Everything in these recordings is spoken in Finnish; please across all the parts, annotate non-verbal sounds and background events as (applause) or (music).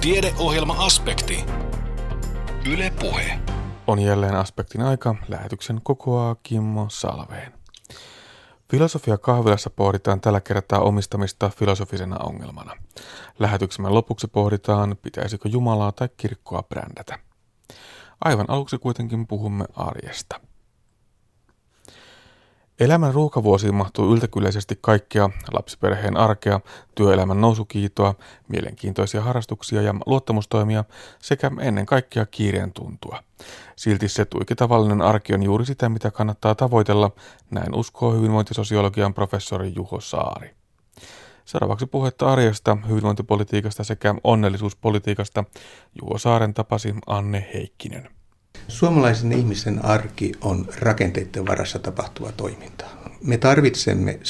Tiedeohjelma-aspekti. Yle Puhe. On jälleen aspektin aika. Lähetyksen kokoaa Kimmo Salveen. Filosofia kahvilassa pohditaan tällä kertaa omistamista filosofisena ongelmana. Lähetyksemme lopuksi pohditaan, pitäisikö Jumalaa tai kirkkoa brändätä. Aivan aluksi kuitenkin puhumme arjesta. Elämän ruuhkavuosiin mahtuu yltäkylläisesti kaikkea lapsiperheen arkea, työelämän nousukiitoa, mielenkiintoisia harrastuksia ja luottamustoimia sekä ennen kaikkea kiireen tuntua. Silti se tuiki tavallinen arki on juuri sitä, mitä kannattaa tavoitella, näin uskoo hyvinvointisosiologian professori Juho Saari. Seuraavaksi puhetta arjesta, hyvinvointipolitiikasta sekä onnellisuuspolitiikasta Juho Saaren tapasi Anne Heikkinen. Suomalaisen ihmisen arki on rakenteiden varassa tapahtuva toiminta. Me tarvitsemme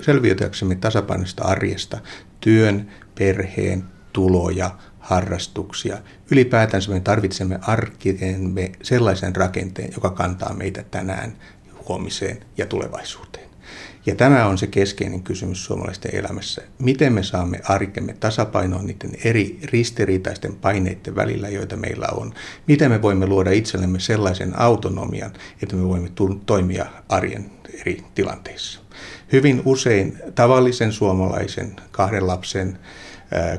selviytyäksemme tasapainoista arjesta työn, perheen, tuloja, harrastuksia. Ylipäätänsä me tarvitsemme arkiteemme sellaisen rakenteen, joka kantaa meitä tänään, huomiseen ja tulevaisuuteen. Ja tämä on se keskeinen kysymys suomalaisten elämässä. Miten me saamme arkemme tasapainoon niiden eri ristiriitaisten paineiden välillä, joita meillä on? Miten me voimme luoda itsellemme sellaisen autonomian, että me voimme toimia arjen eri tilanteissa? Hyvin usein tavallisen suomalaisen kahden lapsen,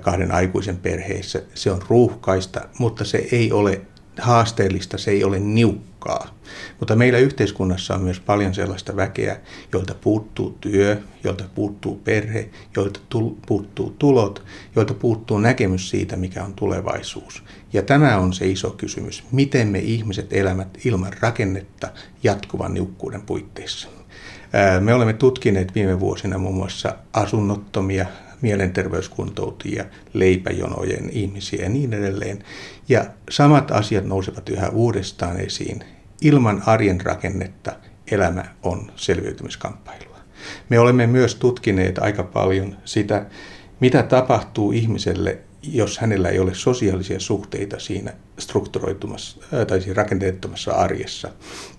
kahden aikuisen perheissä se on ruuhkaista, mutta se ei ole haasteellista, se ei ole niukkaa. Mutta meillä yhteiskunnassa on myös paljon sellaista väkeä, joilta puuttuu työ, joilta puuttuu perhe, joilta puuttuu tulot, joilta puuttuu näkemys siitä, mikä on tulevaisuus. Ja tämä on se iso kysymys, miten me ihmiset elämät ilman rakennetta jatkuvan niukkuuden puitteissa. Me olemme tutkineet viime vuosina muun muassa asunnottomia, mielenterveyskuntoutujia, leipäjonojen ihmisiä ja niin edelleen. Ja samat asiat nousevat yhä uudestaan esiin. Ilman arjen rakennetta elämä on selviytymiskamppailua. Me olemme myös tutkineet aika paljon sitä, mitä tapahtuu ihmiselle, jos hänellä ei ole sosiaalisia suhteita siinä strukturoitumassa tai siinä rakenteettomassa arjessa.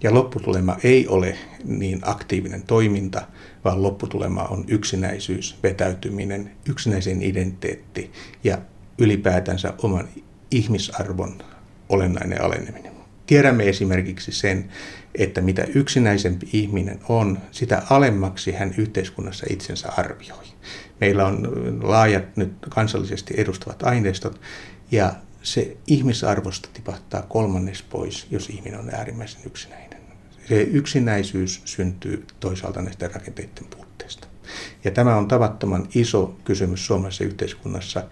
Ja lopputulema ei ole niin aktiivinen toiminta, vaan lopputulema on yksinäisyys, vetäytyminen, yksinäisen identiteetti ja ylipäätänsä oman ihmisarvon olennainen aleneminen. Tiedämme esimerkiksi sen, että mitä yksinäisempi ihminen on, sitä alemmaksi hän yhteiskunnassa itsensä arvioi. Meillä on laajat nyt kansallisesti edustavat aineistot ja se ihmisarvosta tipahtaa kolmannes pois, jos ihminen on äärimmäisen yksinäinen. Se yksinäisyys syntyy toisaalta näistä rakenteiden puutteesta. Ja tämä on tavattoman iso kysymys suomalaisessa yhteiskunnassa.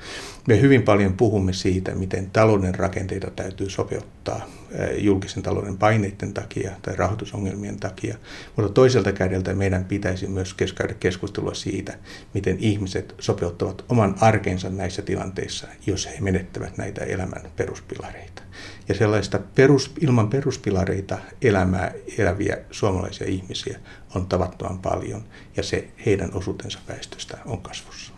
Me hyvin paljon puhumme siitä, miten talouden rakenteita täytyy sopeuttaa eh, julkisen talouden paineiden takia tai rahoitusongelmien takia, mutta toiselta kädeltä meidän pitäisi myös käydä keskustelua siitä, miten ihmiset sopeuttavat oman arkensa näissä tilanteissa, jos he menettävät näitä elämän peruspilareita. Ja sellaista perus, ilman peruspilareita elämää eläviä suomalaisia ihmisiä on tavattoman paljon ja se heidän osuutensa väestöstä on kasvussa.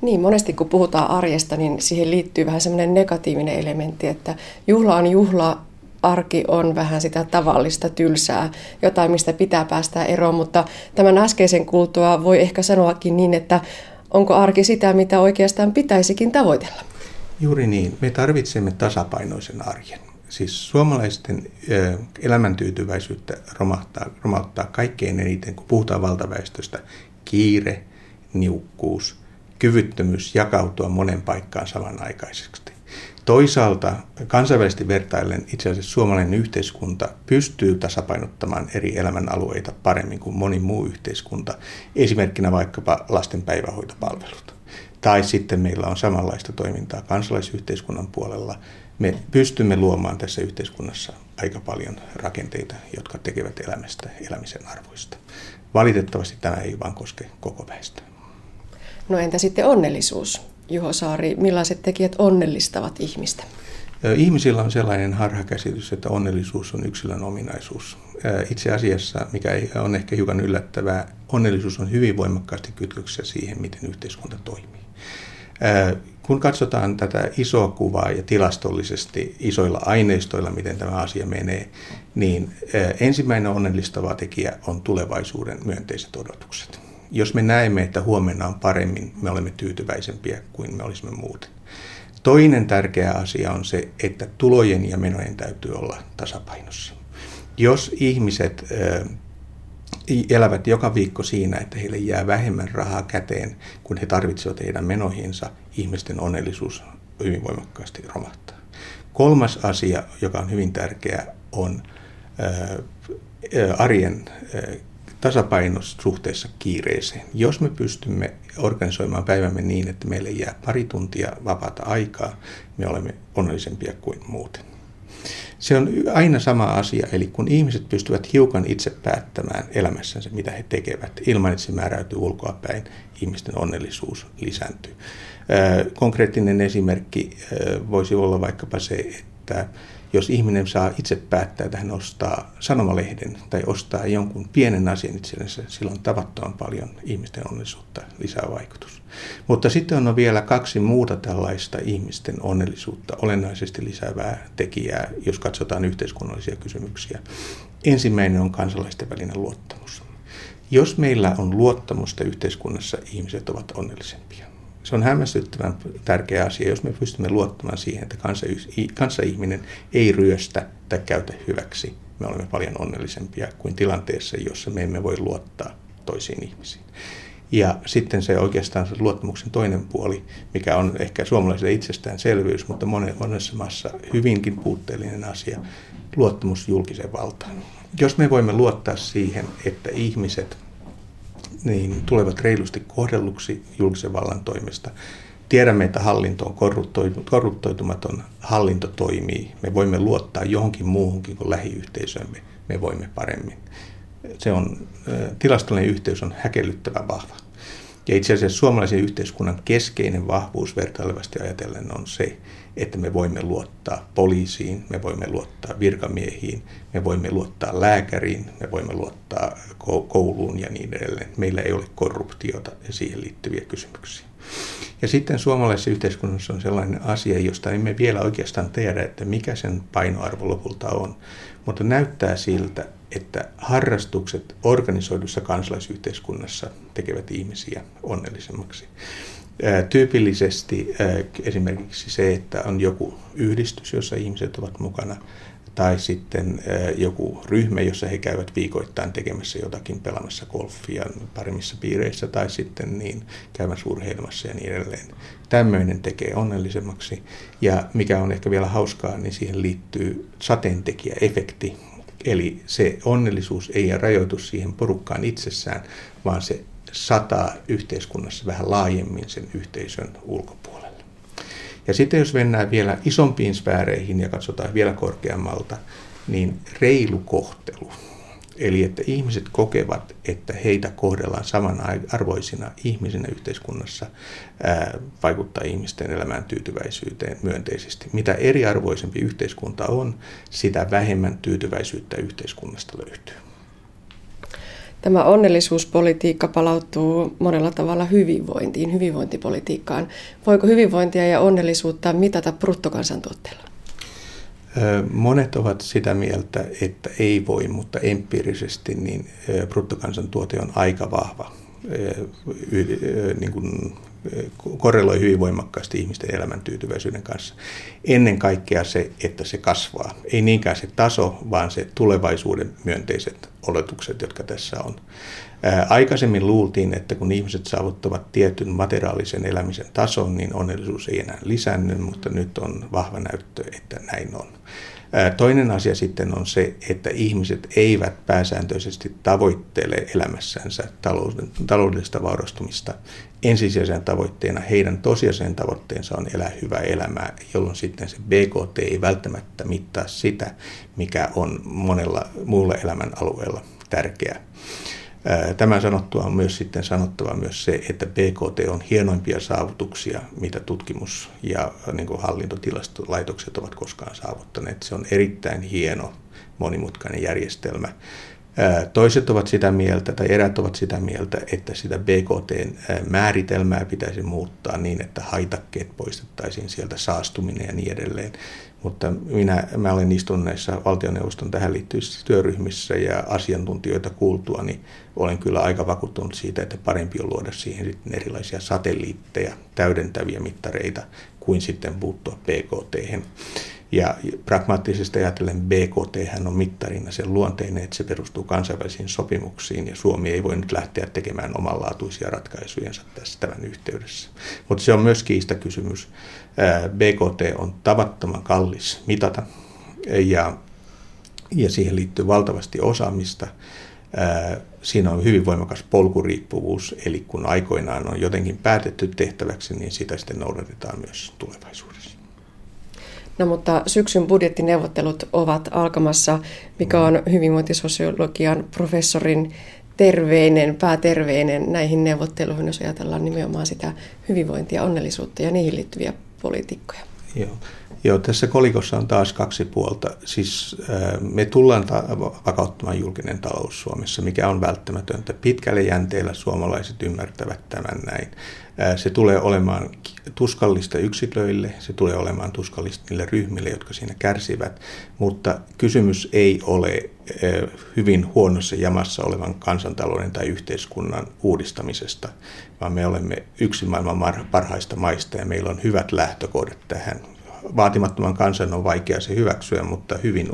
Niin, monesti kun puhutaan arjesta, niin siihen liittyy vähän semmoinen negatiivinen elementti, että juhla on juhla, arki on vähän sitä tavallista tylsää, jotain mistä pitää päästä eroon, mutta tämän äskeisen kultua voi ehkä sanoakin niin, että onko arki sitä, mitä oikeastaan pitäisikin tavoitella? Juuri niin. Me tarvitsemme tasapainoisen arjen. Siis suomalaisten elämäntyytyväisyyttä romahtaa, romahtaa kaikkein eniten, kun puhutaan valtaväestöstä, kiire, niukkuus, kyvyttömyys jakautua monen paikkaan samanaikaisesti. Toisaalta kansainvälisesti vertaillen itse asiassa suomalainen yhteiskunta pystyy tasapainottamaan eri elämänalueita paremmin kuin moni muu yhteiskunta, esimerkkinä vaikkapa lasten päivähoitopalvelut. Tai sitten meillä on samanlaista toimintaa kansalaisyhteiskunnan puolella. Me pystymme luomaan tässä yhteiskunnassa aika paljon rakenteita, jotka tekevät elämästä elämisen arvoista. Valitettavasti tämä ei vain koske koko väestöä. No entä sitten onnellisuus? Juho Saari, millaiset tekijät onnellistavat ihmistä? Ihmisillä on sellainen harhakäsitys, että onnellisuus on yksilön ominaisuus. Itse asiassa, mikä on ehkä hiukan yllättävää, onnellisuus on hyvin voimakkaasti kytköksessä siihen, miten yhteiskunta toimii. Kun katsotaan tätä isoa kuvaa ja tilastollisesti isoilla aineistoilla, miten tämä asia menee, niin ensimmäinen onnellistava tekijä on tulevaisuuden myönteiset odotukset. Jos me näemme, että huomenna on paremmin, me olemme tyytyväisempiä kuin me olisimme muuten. Toinen tärkeä asia on se, että tulojen ja menojen täytyy olla tasapainossa. Jos ihmiset elävät joka viikko siinä, että heille jää vähemmän rahaa käteen, kun he tarvitsevat heidän menoihinsa, ihmisten onnellisuus hyvin voimakkaasti romahtaa. Kolmas asia, joka on hyvin tärkeä, on arjen tasapainos suhteessa kiireeseen. Jos me pystymme organisoimaan päivämme niin, että meille jää pari tuntia vapaata aikaa, me olemme onnellisempia kuin muuten. Se on aina sama asia, eli kun ihmiset pystyvät hiukan itse päättämään elämässänsä, mitä he tekevät, ilman että se määräytyy ulkoapäin, ihmisten onnellisuus lisääntyy. Konkreettinen esimerkki voisi olla vaikkapa se, että jos ihminen saa itse päättää, että hän ostaa sanomalehden tai ostaa jonkun pienen asian itsellensä, sillä on tavattoman paljon ihmisten onnellisuutta lisää vaikutus. Mutta sitten on vielä kaksi muuta tällaista ihmisten onnellisuutta olennaisesti lisäävää tekijää, jos katsotaan yhteiskunnallisia kysymyksiä. Ensimmäinen on kansalaisten välinen luottamus. Jos meillä on luottamusta yhteiskunnassa, ihmiset ovat onnellisempia. Se on hämmästyttävän tärkeä asia, jos me pystymme luottamaan siihen, että kanssa-ihminen ei ryöstä tai käytä hyväksi. Me olemme paljon onnellisempia kuin tilanteessa, jossa me emme voi luottaa toisiin ihmisiin. Ja sitten se oikeastaan se luottamuksen toinen puoli, mikä on ehkä suomalaisille itsestäänselvyys, mutta monessa maassa hyvinkin puutteellinen asia, luottamus julkiseen valtaan. Jos me voimme luottaa siihen, että ihmiset niin tulevat reilusti kohdelluksi julkisen vallan toimesta. Tiedämme, että hallinto on korruptoitumaton, hallinto toimii. Me voimme luottaa johonkin muuhunkin kuin lähiyhteisömme. Me voimme paremmin. Se on, tilastollinen yhteys on häkellyttävä vahva. Ja itse asiassa suomalaisen yhteiskunnan keskeinen vahvuus vertailevasti ajatellen on se, että me voimme luottaa poliisiin, me voimme luottaa virkamiehiin, me voimme luottaa lääkäriin, me voimme luottaa kouluun ja niin edelleen. Meillä ei ole korruptiota ja siihen liittyviä kysymyksiä. Ja sitten suomalaisessa yhteiskunnassa on sellainen asia, josta emme vielä oikeastaan tiedä, että mikä sen painoarvo lopulta on. Mutta näyttää siltä, että harrastukset organisoidussa kansalaisyhteiskunnassa tekevät ihmisiä onnellisemmaksi. Tyypillisesti esimerkiksi se, että on joku yhdistys, jossa ihmiset ovat mukana, tai sitten joku ryhmä, jossa he käyvät viikoittain tekemässä jotakin, pelaamassa golfia paremmissa piireissä, tai sitten niin käymässä urheilemassa ja niin edelleen. Tämmöinen tekee onnellisemmaksi. Ja mikä on ehkä vielä hauskaa, niin siihen liittyy sateentekijäefekti, Eli se onnellisuus ei rajoitu siihen porukkaan itsessään, vaan se sataa yhteiskunnassa vähän laajemmin sen yhteisön ulkopuolelle. Ja sitten jos mennään vielä isompiin sfääreihin ja katsotaan vielä korkeammalta, niin reilu kohtelu Eli että ihmiset kokevat, että heitä kohdellaan samanarvoisina ihmisinä yhteiskunnassa, ää, vaikuttaa ihmisten elämään tyytyväisyyteen myönteisesti. Mitä eriarvoisempi yhteiskunta on, sitä vähemmän tyytyväisyyttä yhteiskunnasta löytyy. Tämä onnellisuuspolitiikka palautuu monella tavalla hyvinvointiin, hyvinvointipolitiikkaan. Voiko hyvinvointia ja onnellisuutta mitata bruttokansantuotteella? Monet ovat sitä mieltä, että ei voi, mutta empiirisesti niin bruttokansantuote on aika vahva, niin kuin korreloi hyvin voimakkaasti ihmisten elämän tyytyväisyyden kanssa. Ennen kaikkea se, että se kasvaa. Ei niinkään se taso, vaan se tulevaisuuden myönteiset oletukset, jotka tässä on. Aikaisemmin luultiin, että kun ihmiset saavuttavat tietyn materiaalisen elämisen tason, niin onnellisuus ei enää lisänny, mutta nyt on vahva näyttö, että näin on. Toinen asia sitten on se, että ihmiset eivät pääsääntöisesti tavoittele elämässänsä taloudellista vaurastumista. Ensisijaisen tavoitteena heidän tosiasiallinen tavoitteensa on elää hyvää elämää, jolloin sitten se BKT ei välttämättä mittaa sitä, mikä on monella muulla elämän alueella tärkeää. Tämän sanottua on myös sitten sanottava myös se, että BKT on hienoimpia saavutuksia, mitä tutkimus- ja niin kuin hallintotilastolaitokset ovat koskaan saavuttaneet. Se on erittäin hieno, monimutkainen järjestelmä. Toiset ovat sitä mieltä, tai erät ovat sitä mieltä, että sitä BKT-määritelmää pitäisi muuttaa niin, että haitakkeet poistettaisiin sieltä, saastuminen ja niin edelleen. Mutta minä, mä olen istunut näissä valtioneuvoston tähän liittyvissä työryhmissä ja asiantuntijoita kuultua, niin olen kyllä aika vakuuttunut siitä, että parempi on luoda siihen sitten erilaisia satelliitteja, täydentäviä mittareita, kuin sitten puuttua BKT. Ja pragmaattisesti ajatellen BKT on mittarina sen luonteinen, että se perustuu kansainvälisiin sopimuksiin ja Suomi ei voi nyt lähteä tekemään omanlaatuisia ratkaisujensa tässä tämän yhteydessä. Mutta se on myös kiistakysymys. BKT on tavattoman kallis mitata ja, ja siihen liittyy valtavasti osaamista. Siinä on hyvin voimakas polkuriippuvuus, eli kun aikoinaan on jotenkin päätetty tehtäväksi, niin sitä sitten noudatetaan myös tulevaisuudessa. No mutta syksyn budjettineuvottelut ovat alkamassa, mikä on hyvinvointisosiologian professorin terveinen, pääterveinen näihin neuvotteluihin, jos ajatellaan nimenomaan sitä hyvinvointia, onnellisuutta ja niihin liittyviä poliitikkoja. Joo. Joo, tässä kolikossa on taas kaksi puolta. Siis me tullaan ta- vakauttamaan julkinen talous Suomessa, mikä on välttämätöntä. Pitkälle jänteellä suomalaiset ymmärtävät tämän näin. Se tulee olemaan tuskallista yksilöille, se tulee olemaan tuskallista niille ryhmille, jotka siinä kärsivät, mutta kysymys ei ole hyvin huonossa jamassa olevan kansantalouden tai yhteiskunnan uudistamisesta, vaan me olemme yksi maailman parhaista maista ja meillä on hyvät lähtökohdat tähän vaatimattoman kansan on vaikea se hyväksyä, mutta hyvin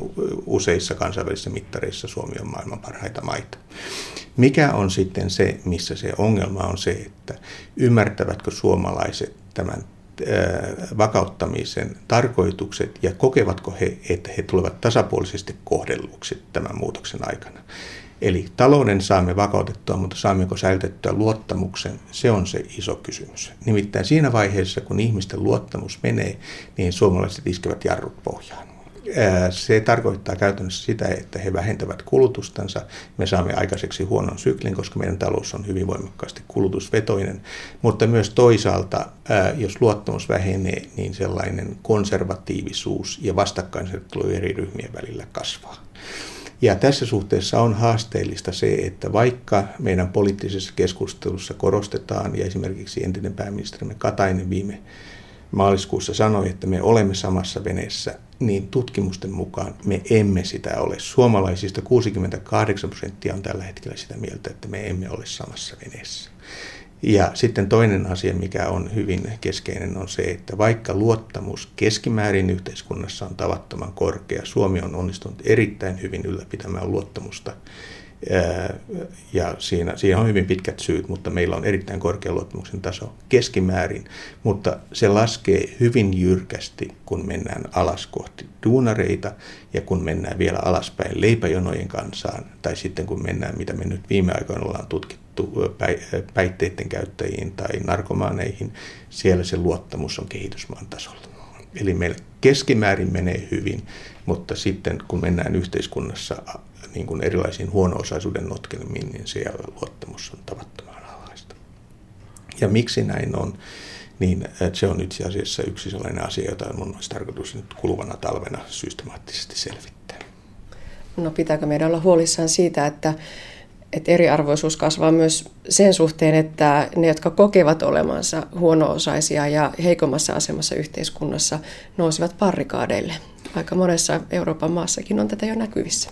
useissa kansainvälisissä mittareissa Suomi on maailman parhaita maita. Mikä on sitten se, missä se ongelma on se, että ymmärtävätkö suomalaiset tämän vakauttamisen tarkoitukset ja kokevatko he, että he tulevat tasapuolisesti kohdelluksi tämän muutoksen aikana. Eli talouden saamme vakautettua, mutta saammeko säilytettyä luottamuksen, se on se iso kysymys. Nimittäin siinä vaiheessa, kun ihmisten luottamus menee, niin suomalaiset iskevät jarrut pohjaan. Se tarkoittaa käytännössä sitä, että he vähentävät kulutustansa. Me saamme aikaiseksi huonon syklin, koska meidän talous on hyvin voimakkaasti kulutusvetoinen. Mutta myös toisaalta, jos luottamus vähenee, niin sellainen konservatiivisuus ja vastakkainasettelu eri ryhmien välillä kasvaa. Ja tässä suhteessa on haasteellista se, että vaikka meidän poliittisessa keskustelussa korostetaan, ja esimerkiksi entinen pääministerimme Katainen viime maaliskuussa sanoi, että me olemme samassa veneessä, niin tutkimusten mukaan me emme sitä ole. Suomalaisista 68 prosenttia on tällä hetkellä sitä mieltä, että me emme ole samassa veneessä. Ja sitten toinen asia, mikä on hyvin keskeinen, on se, että vaikka luottamus keskimäärin yhteiskunnassa on tavattoman korkea, Suomi on onnistunut erittäin hyvin ylläpitämään luottamusta. Ja siinä, siinä on hyvin pitkät syyt, mutta meillä on erittäin korkea luottamuksen taso keskimäärin, mutta se laskee hyvin jyrkästi, kun mennään alas kohti duunareita ja kun mennään vielä alaspäin leipäjonojen kansaan, tai sitten kun mennään, mitä me nyt viime aikoina ollaan tutkittu, päihteiden käyttäjiin tai narkomaaneihin, siellä se luottamus on kehitysmaan tasolla. Eli meillä keskimäärin menee hyvin, mutta sitten kun mennään yhteiskunnassa niin kuin erilaisiin huono-osaisuuden notkelmiin, niin siellä luottamus on tavattoman alhaista. Ja miksi näin on? Niin se on itse asiassa yksi sellainen asia, jota mun olisi tarkoitus nyt kuluvana talvena systemaattisesti selvittää. No pitääkö meidän olla huolissaan siitä, että että eriarvoisuus kasvaa myös sen suhteen, että ne, jotka kokevat olemansa huono-osaisia ja heikommassa asemassa yhteiskunnassa, nousivat parrikaadeille. Aika monessa Euroopan maassakin on tätä jo näkyvissä.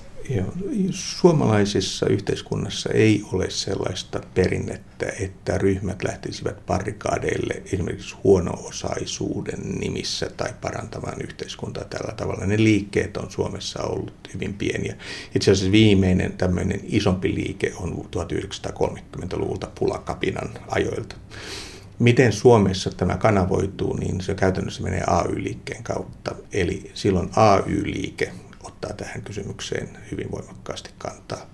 Suomalaisessa yhteiskunnassa ei ole sellaista perinnettä, että ryhmät lähtisivät parikaadeille esimerkiksi huono-osaisuuden nimissä tai parantamaan yhteiskuntaa tällä tavalla. Ne liikkeet on Suomessa ollut hyvin pieniä. Itse asiassa viimeinen tämmöinen isompi liike on 1930-luvulta pulakapinan ajoilta. Miten Suomessa tämä kanavoituu, niin se käytännössä menee AY-liikkeen kautta. Eli silloin AY-liike ottaa tähän kysymykseen hyvin voimakkaasti kantaa.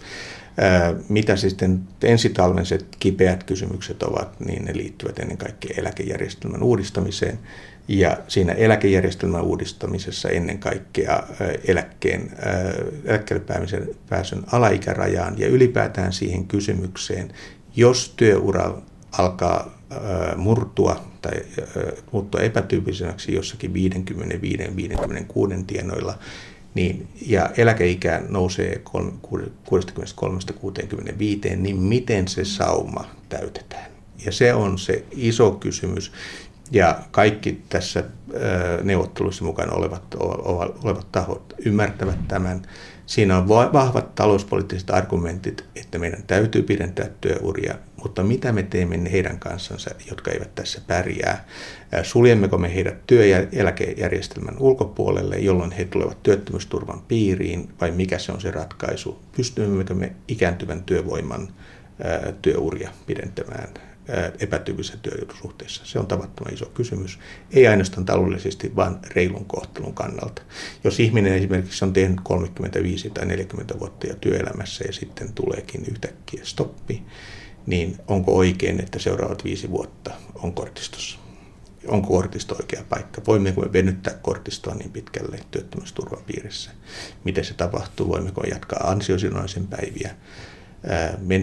Mitä sitten ensitalvenset kipeät kysymykset ovat, niin ne liittyvät ennen kaikkea eläkejärjestelmän uudistamiseen. Ja siinä eläkejärjestelmän uudistamisessa ennen kaikkea eläkkeen, eläkkeelle pääsyn, alaikärajaan ja ylipäätään siihen kysymykseen, jos työura alkaa murtua tai muuttua epätyypilliseksi jossakin 55-56 tienoilla, niin, ja eläkeikä nousee 63-65, niin miten se sauma täytetään? Ja se on se iso kysymys. Ja kaikki tässä neuvottelussa mukana olevat, olevat tahot ymmärtävät tämän. Siinä on vahvat talouspoliittiset argumentit, että meidän täytyy pidentää työuria, mutta mitä me teemme heidän kanssansa, jotka eivät tässä pärjää? Suljemmeko me heidät työeläkejärjestelmän ulkopuolelle, jolloin he tulevat työttömyysturvan piiriin, vai mikä se on se ratkaisu? Pystymmekö me ikääntyvän työvoiman työuria pidentämään epätyypillisessä työsuhteessa? Se on tavattoman iso kysymys. Ei ainoastaan taloudellisesti, vaan reilun kohtelun kannalta. Jos ihminen esimerkiksi on tehnyt 35 tai 40 vuotta jo työelämässä ja sitten tuleekin yhtäkkiä stoppi, niin onko oikein, että seuraavat viisi vuotta on kortistossa? Onko kortisto oikea paikka? Voimmeko me venyttää kortistoa niin pitkälle työttömyysturvan piirissä? Miten se tapahtuu? Voimmeko jatkaa ansiosidonnaisen päiviä?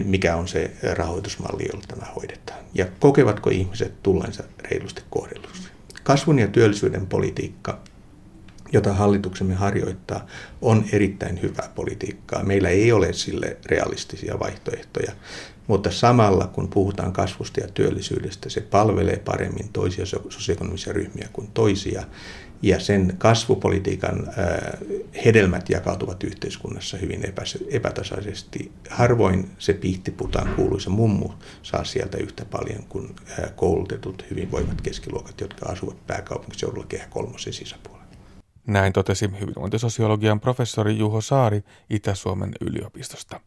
Mikä on se rahoitusmalli, jolla tämä hoidetaan. Ja kokevatko ihmiset tulleensa reilusti kohdellusti. Kasvun ja työllisyyden politiikka, jota hallituksemme harjoittaa, on erittäin hyvää politiikkaa. Meillä ei ole sille realistisia vaihtoehtoja, mutta samalla kun puhutaan kasvusta ja työllisyydestä, se palvelee paremmin toisia sosioekonomisia ryhmiä kuin toisia ja sen kasvupolitiikan hedelmät jakautuvat yhteiskunnassa hyvin epätasaisesti. Harvoin se pihtiputaan kuuluisa mummu saa sieltä yhtä paljon kuin koulutetut hyvinvoivat keskiluokat, jotka asuvat pääkaupunkiseudulla kehä kolmosen sisäpuolella. Näin totesi hyvinvointisosiologian professori Juho Saari Itä-Suomen yliopistosta.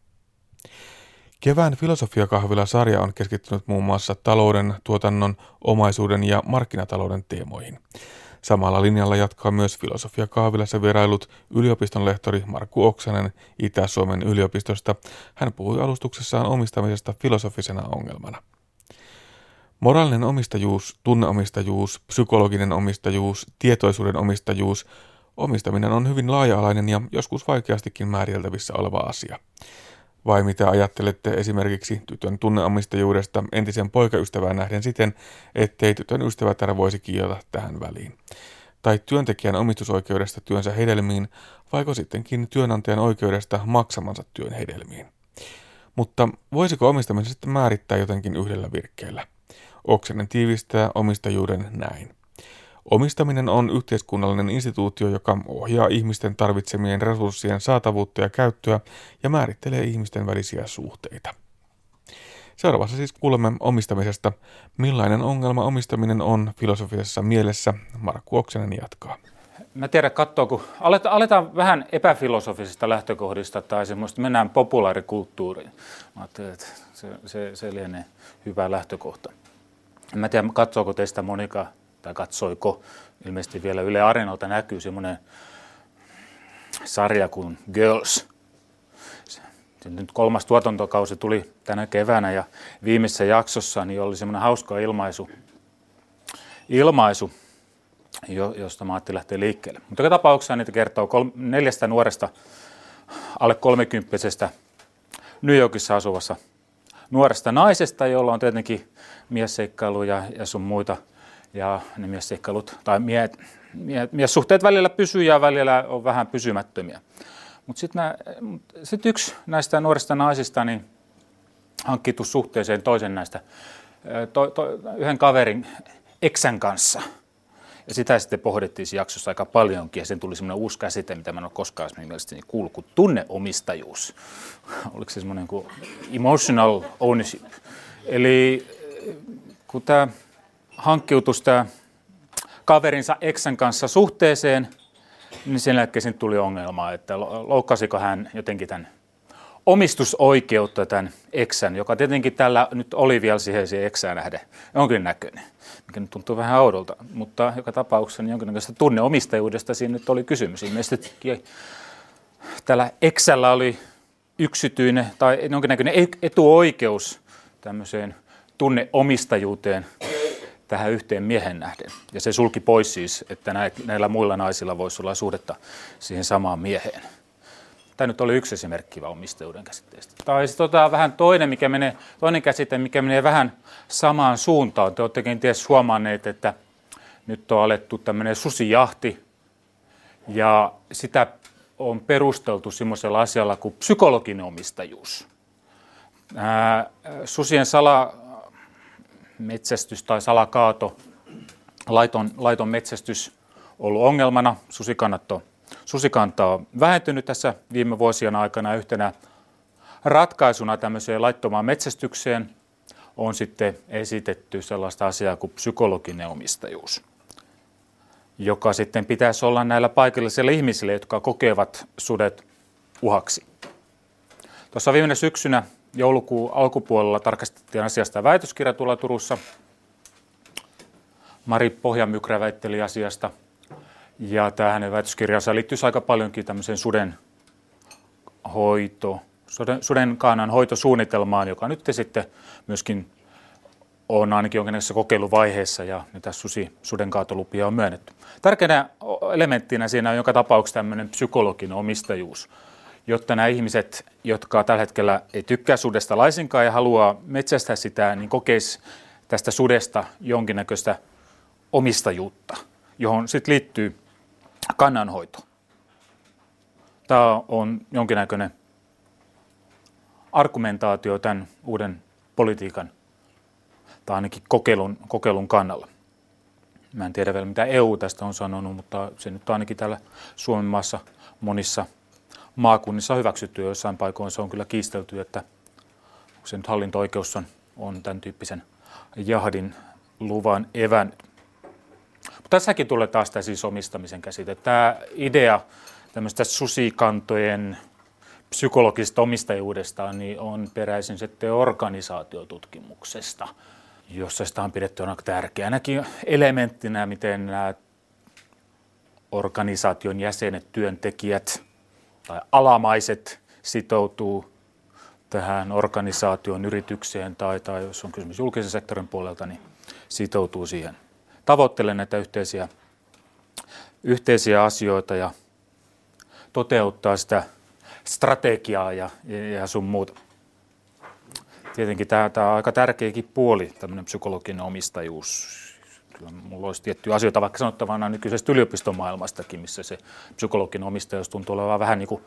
Kevään filosofiakahvila-sarja on keskittynyt muun muassa talouden, tuotannon, omaisuuden ja markkinatalouden teemoihin. Samalla linjalla jatkaa myös filosofia kahvilassa vierailut yliopiston lehtori Markku Oksanen Itä-Suomen yliopistosta. Hän puhui alustuksessaan omistamisesta filosofisena ongelmana. Moraalinen omistajuus, tunneomistajuus, psykologinen omistajuus, tietoisuuden omistajuus, omistaminen on hyvin laaja-alainen ja joskus vaikeastikin määriteltävissä oleva asia. Vai mitä ajattelette esimerkiksi tytön tunneomistajuudesta entisen poikaystävään nähden siten, ettei tytön ystävätär voisi kiilata tähän väliin? Tai työntekijän omistusoikeudesta työnsä hedelmiin, vaiko sittenkin työnantajan oikeudesta maksamansa työn hedelmiin? Mutta voisiko omistamisen sitten määrittää jotenkin yhdellä virkkeellä? Oksenen tiivistää omistajuuden näin. Omistaminen on yhteiskunnallinen instituutio, joka ohjaa ihmisten tarvitsemien resurssien saatavuutta ja käyttöä ja määrittelee ihmisten välisiä suhteita. Seuraavassa siis kuulemme omistamisesta. Millainen ongelma omistaminen on filosofisessa mielessä? Markku Oksenen jatkaa. Mä tiedän, katsoa, kun aletaan, aletaan vähän epäfilosofisista lähtökohdista tai semmoista, mennään populaarikulttuuriin. Mä että se, se, se lienee hyvä lähtökohta. Mä tiedä, katsoako teistä Monika tai katsoiko, ilmeisesti vielä Yle Areenalta näkyy semmoinen sarja kuin Girls. Nyt kolmas tuotantokausi tuli tänä keväänä ja viimeisessä jaksossa niin oli semmoinen hauska ilmaisu, ilmaisu josta mä ajattelin lähteä liikkeelle. Mutta joka tapauksessa niitä kertoo kol- neljästä nuoresta alle kolmekymppisestä New Yorkissa asuvassa nuoresta naisesta, jolla on tietenkin miesseikkailuja ja sun muita – ja ne miesseikkailut tai mie, mie, miessuhteet välillä pysyy ja välillä on vähän pysymättömiä. Mutta sitten sit yksi näistä nuorista naisista niin hankkiutu suhteeseen toisen näistä, to, to, yhden kaverin eksän kanssa. Ja sitä sitten pohdittiin siinä jaksossa aika paljonkin, ja sen tuli semmoinen uusi käsite, mitä mä en ole koskaan mielestäni kuullut, kuin tunneomistajuus. (laughs) Oliko se semmoinen kuin emotional ownership. Eli kun tämä hankkiutuisi tämä kaverinsa eksän kanssa suhteeseen, niin sen jälkeen tuli ongelma, että loukkasiko hän jotenkin tämän omistusoikeutta tämän eksän, joka tietenkin tällä nyt oli vielä siihen, siihen eksään nähden jonkin näköinen, mikä nyt tuntuu vähän oudolta, mutta joka tapauksessa niin jonkinnäköistä tunneomistajuudesta siinä nyt oli kysymys. Ilmeisesti tällä eksällä oli yksityinen tai jonkinnäköinen etuoikeus tämmöiseen tunneomistajuuteen tähän yhteen miehen nähden. Ja se sulki pois siis, että näillä muilla naisilla voisi olla suhdetta siihen samaan mieheen. Tämä nyt oli yksi esimerkki omistajuuden käsitteestä. Tai sitten tota, vähän toinen, mikä menee, toinen käsite, mikä menee vähän samaan suuntaan. Te olette kenties huomanneet, että nyt on alettu tämmöinen susijahti, ja sitä on perusteltu semmoisella asialla kuin psykologinen omistajuus. Ää, susien salametsästys tai salakaato, laiton, laiton metsästys ollut ongelmana. Susikannat susikanta on vähentynyt tässä viime vuosien aikana yhtenä ratkaisuna tämmöiseen laittomaan metsästykseen on sitten esitetty sellaista asiaa kuin psykologinen omistajuus joka sitten pitäisi olla näillä paikallisilla ihmisillä, jotka kokevat sudet uhaksi. Tuossa viime syksynä joulukuun alkupuolella tarkastettiin asiasta väitöskirja tuolla Turussa. Mari Pohjamykrä väitteli asiasta. Ja tämä hänen väitöskirjansa liittyisi aika paljonkin tämmöiseen suden hoito, suden, suden kaanan hoitosuunnitelmaan, joka nyt sitten myöskin on ainakin jonkinlaisessa kokeiluvaiheessa ja niitä susi, sudenkaatolupia on myönnetty. Tärkeänä elementtinä siinä on joka tapauksessa tämmöinen psykologinen omistajuus, jotta nämä ihmiset, jotka tällä hetkellä ei tykkää sudesta laisinkaan ja haluaa metsästää sitä, niin kokeisi tästä sudesta jonkinnäköistä omistajuutta, johon sitten liittyy kannanhoito. Tämä on jonkinnäköinen argumentaatio tämän uuden politiikan tai ainakin kokeilun, kokeilun kannalla. Mä en tiedä vielä, mitä EU tästä on sanonut, mutta se nyt ainakin täällä Suomen maassa monissa maakunnissa hyväksytty. Joissain paikoin se on kyllä kiistelty, että se nyt hallinto-oikeus on, on tämän tyyppisen jahdin luvan evännyt. Mutta tässäkin tulee taas tämä siis omistamisen käsite. Tämä idea tämmöistä susikantojen psykologisesta omistajuudesta niin on peräisin sitten organisaatiotutkimuksesta – jossa sitä on pidetty aika tärkeänäkin elementtinä, miten nämä organisaation jäsenet, työntekijät tai alamaiset sitoutuu tähän organisaation yritykseen tai, tai jos on kysymys julkisen sektorin puolelta, niin sitoutuu siihen. Tavoittelen näitä yhteisiä, yhteisiä asioita ja toteuttaa sitä strategiaa ja, ja sun muuta tietenkin tämä, tämä on aika tärkeäkin puoli, tämmöinen psykologinen omistajuus. Kyllä mulla olisi tiettyjä asioita vaikka sanottavana nykyisestä yliopistomaailmastakin, missä se psykologinen omistajuus tuntuu olevan vähän niin kuin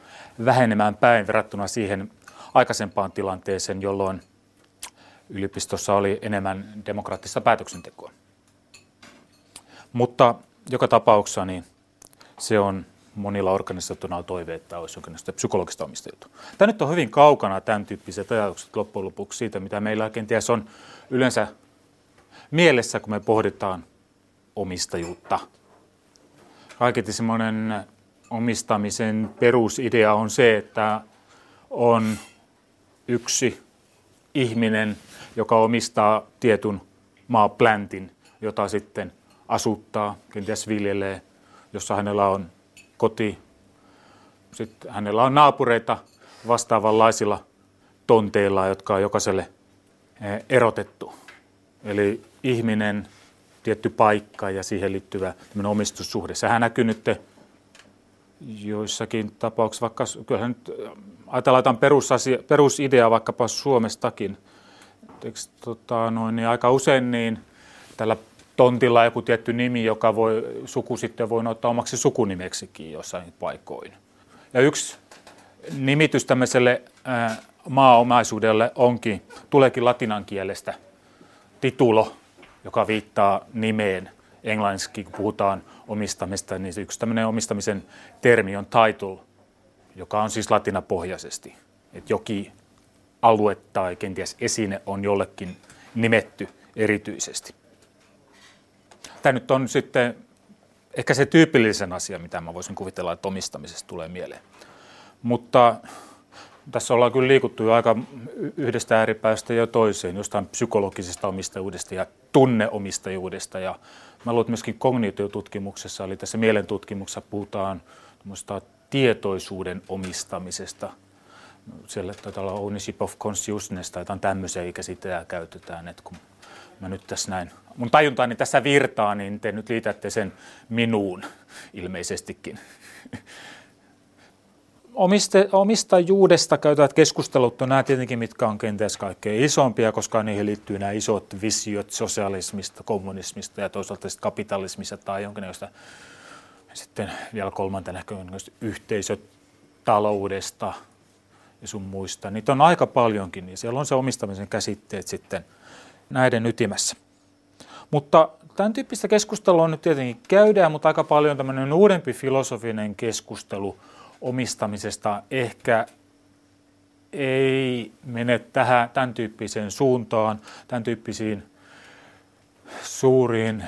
vähenemään päin verrattuna siihen aikaisempaan tilanteeseen, jolloin yliopistossa oli enemmän demokraattista päätöksentekoa. Mutta joka tapauksessa niin se on monilla organisaatioilla toive, että olisi jonkinlaista psykologista omistajuutta. Tämä nyt on hyvin kaukana tämän tyyppiset ajatukset loppujen lopuksi siitä, mitä meillä kenties on yleensä mielessä, kun me pohditaan omistajuutta. Kaiketi semmoinen omistamisen perusidea on se, että on yksi ihminen, joka omistaa tietyn maapläntin, jota sitten asuttaa, kenties viljelee, jossa hänellä on koti. Sitten hänellä on naapureita vastaavanlaisilla tonteilla, jotka on jokaiselle eh, erotettu. Eli ihminen, tietty paikka ja siihen liittyvä omistussuhde. Sehän näkyy nyt joissakin tapauksissa, vaikka kyllähän nyt eh, ajatellaan perusasia, perusidea vaikkapa Suomestakin. Eikö, tota, noin, niin aika usein niin tällä tontilla joku tietty nimi, joka voi, suku sitten voi ottaa omaksi sukunimeksikin jossain paikoin. Ja yksi nimitys tämmöiselle ää, maaomaisuudelle onkin, tuleekin latinan kielestä titulo, joka viittaa nimeen. Englanniksi, kun puhutaan omistamista, niin yksi tämmöinen omistamisen termi on title, joka on siis latinapohjaisesti. Että jokin alue tai kenties esine on jollekin nimetty erityisesti tämä nyt on sitten ehkä se tyypillisen asia, mitä mä voisin kuvitella, että omistamisesta tulee mieleen. Mutta tässä ollaan kyllä liikuttu jo aika yhdestä ääripäästä jo toiseen, jostain psykologisesta omistajuudesta ja tunneomistajuudesta. Ja mä luulen, että myöskin kognitiotutkimuksessa, eli tässä mielentutkimuksessa puhutaan tietoisuuden omistamisesta. Siellä taitaa olla ownership of consciousness tai jotain tämmöisiä käsitteitä käytetään, että kun mä nyt tässä näin, mun tajuntaani tässä virtaa, niin te nyt liitätte sen minuun ilmeisestikin. Omiste, omistajuudesta käytävät keskustelut on nämä tietenkin, mitkä on kenties kaikkein isompia, koska niihin liittyy nämä isot visiot sosialismista, kommunismista ja toisaalta kapitalismista tai jonkinlaista sitten vielä kolmantena ehkä yhteisöt taloudesta ja sun muista. Niitä on aika paljonkin ja siellä on se omistamisen käsitteet sitten näiden ytimessä. Mutta tämän tyyppistä keskustelua nyt tietenkin käydään, mutta aika paljon tämmöinen uudempi filosofinen keskustelu omistamisesta ehkä ei mene tähän, tämän tyyppiseen suuntaan, tämän tyyppisiin suuriin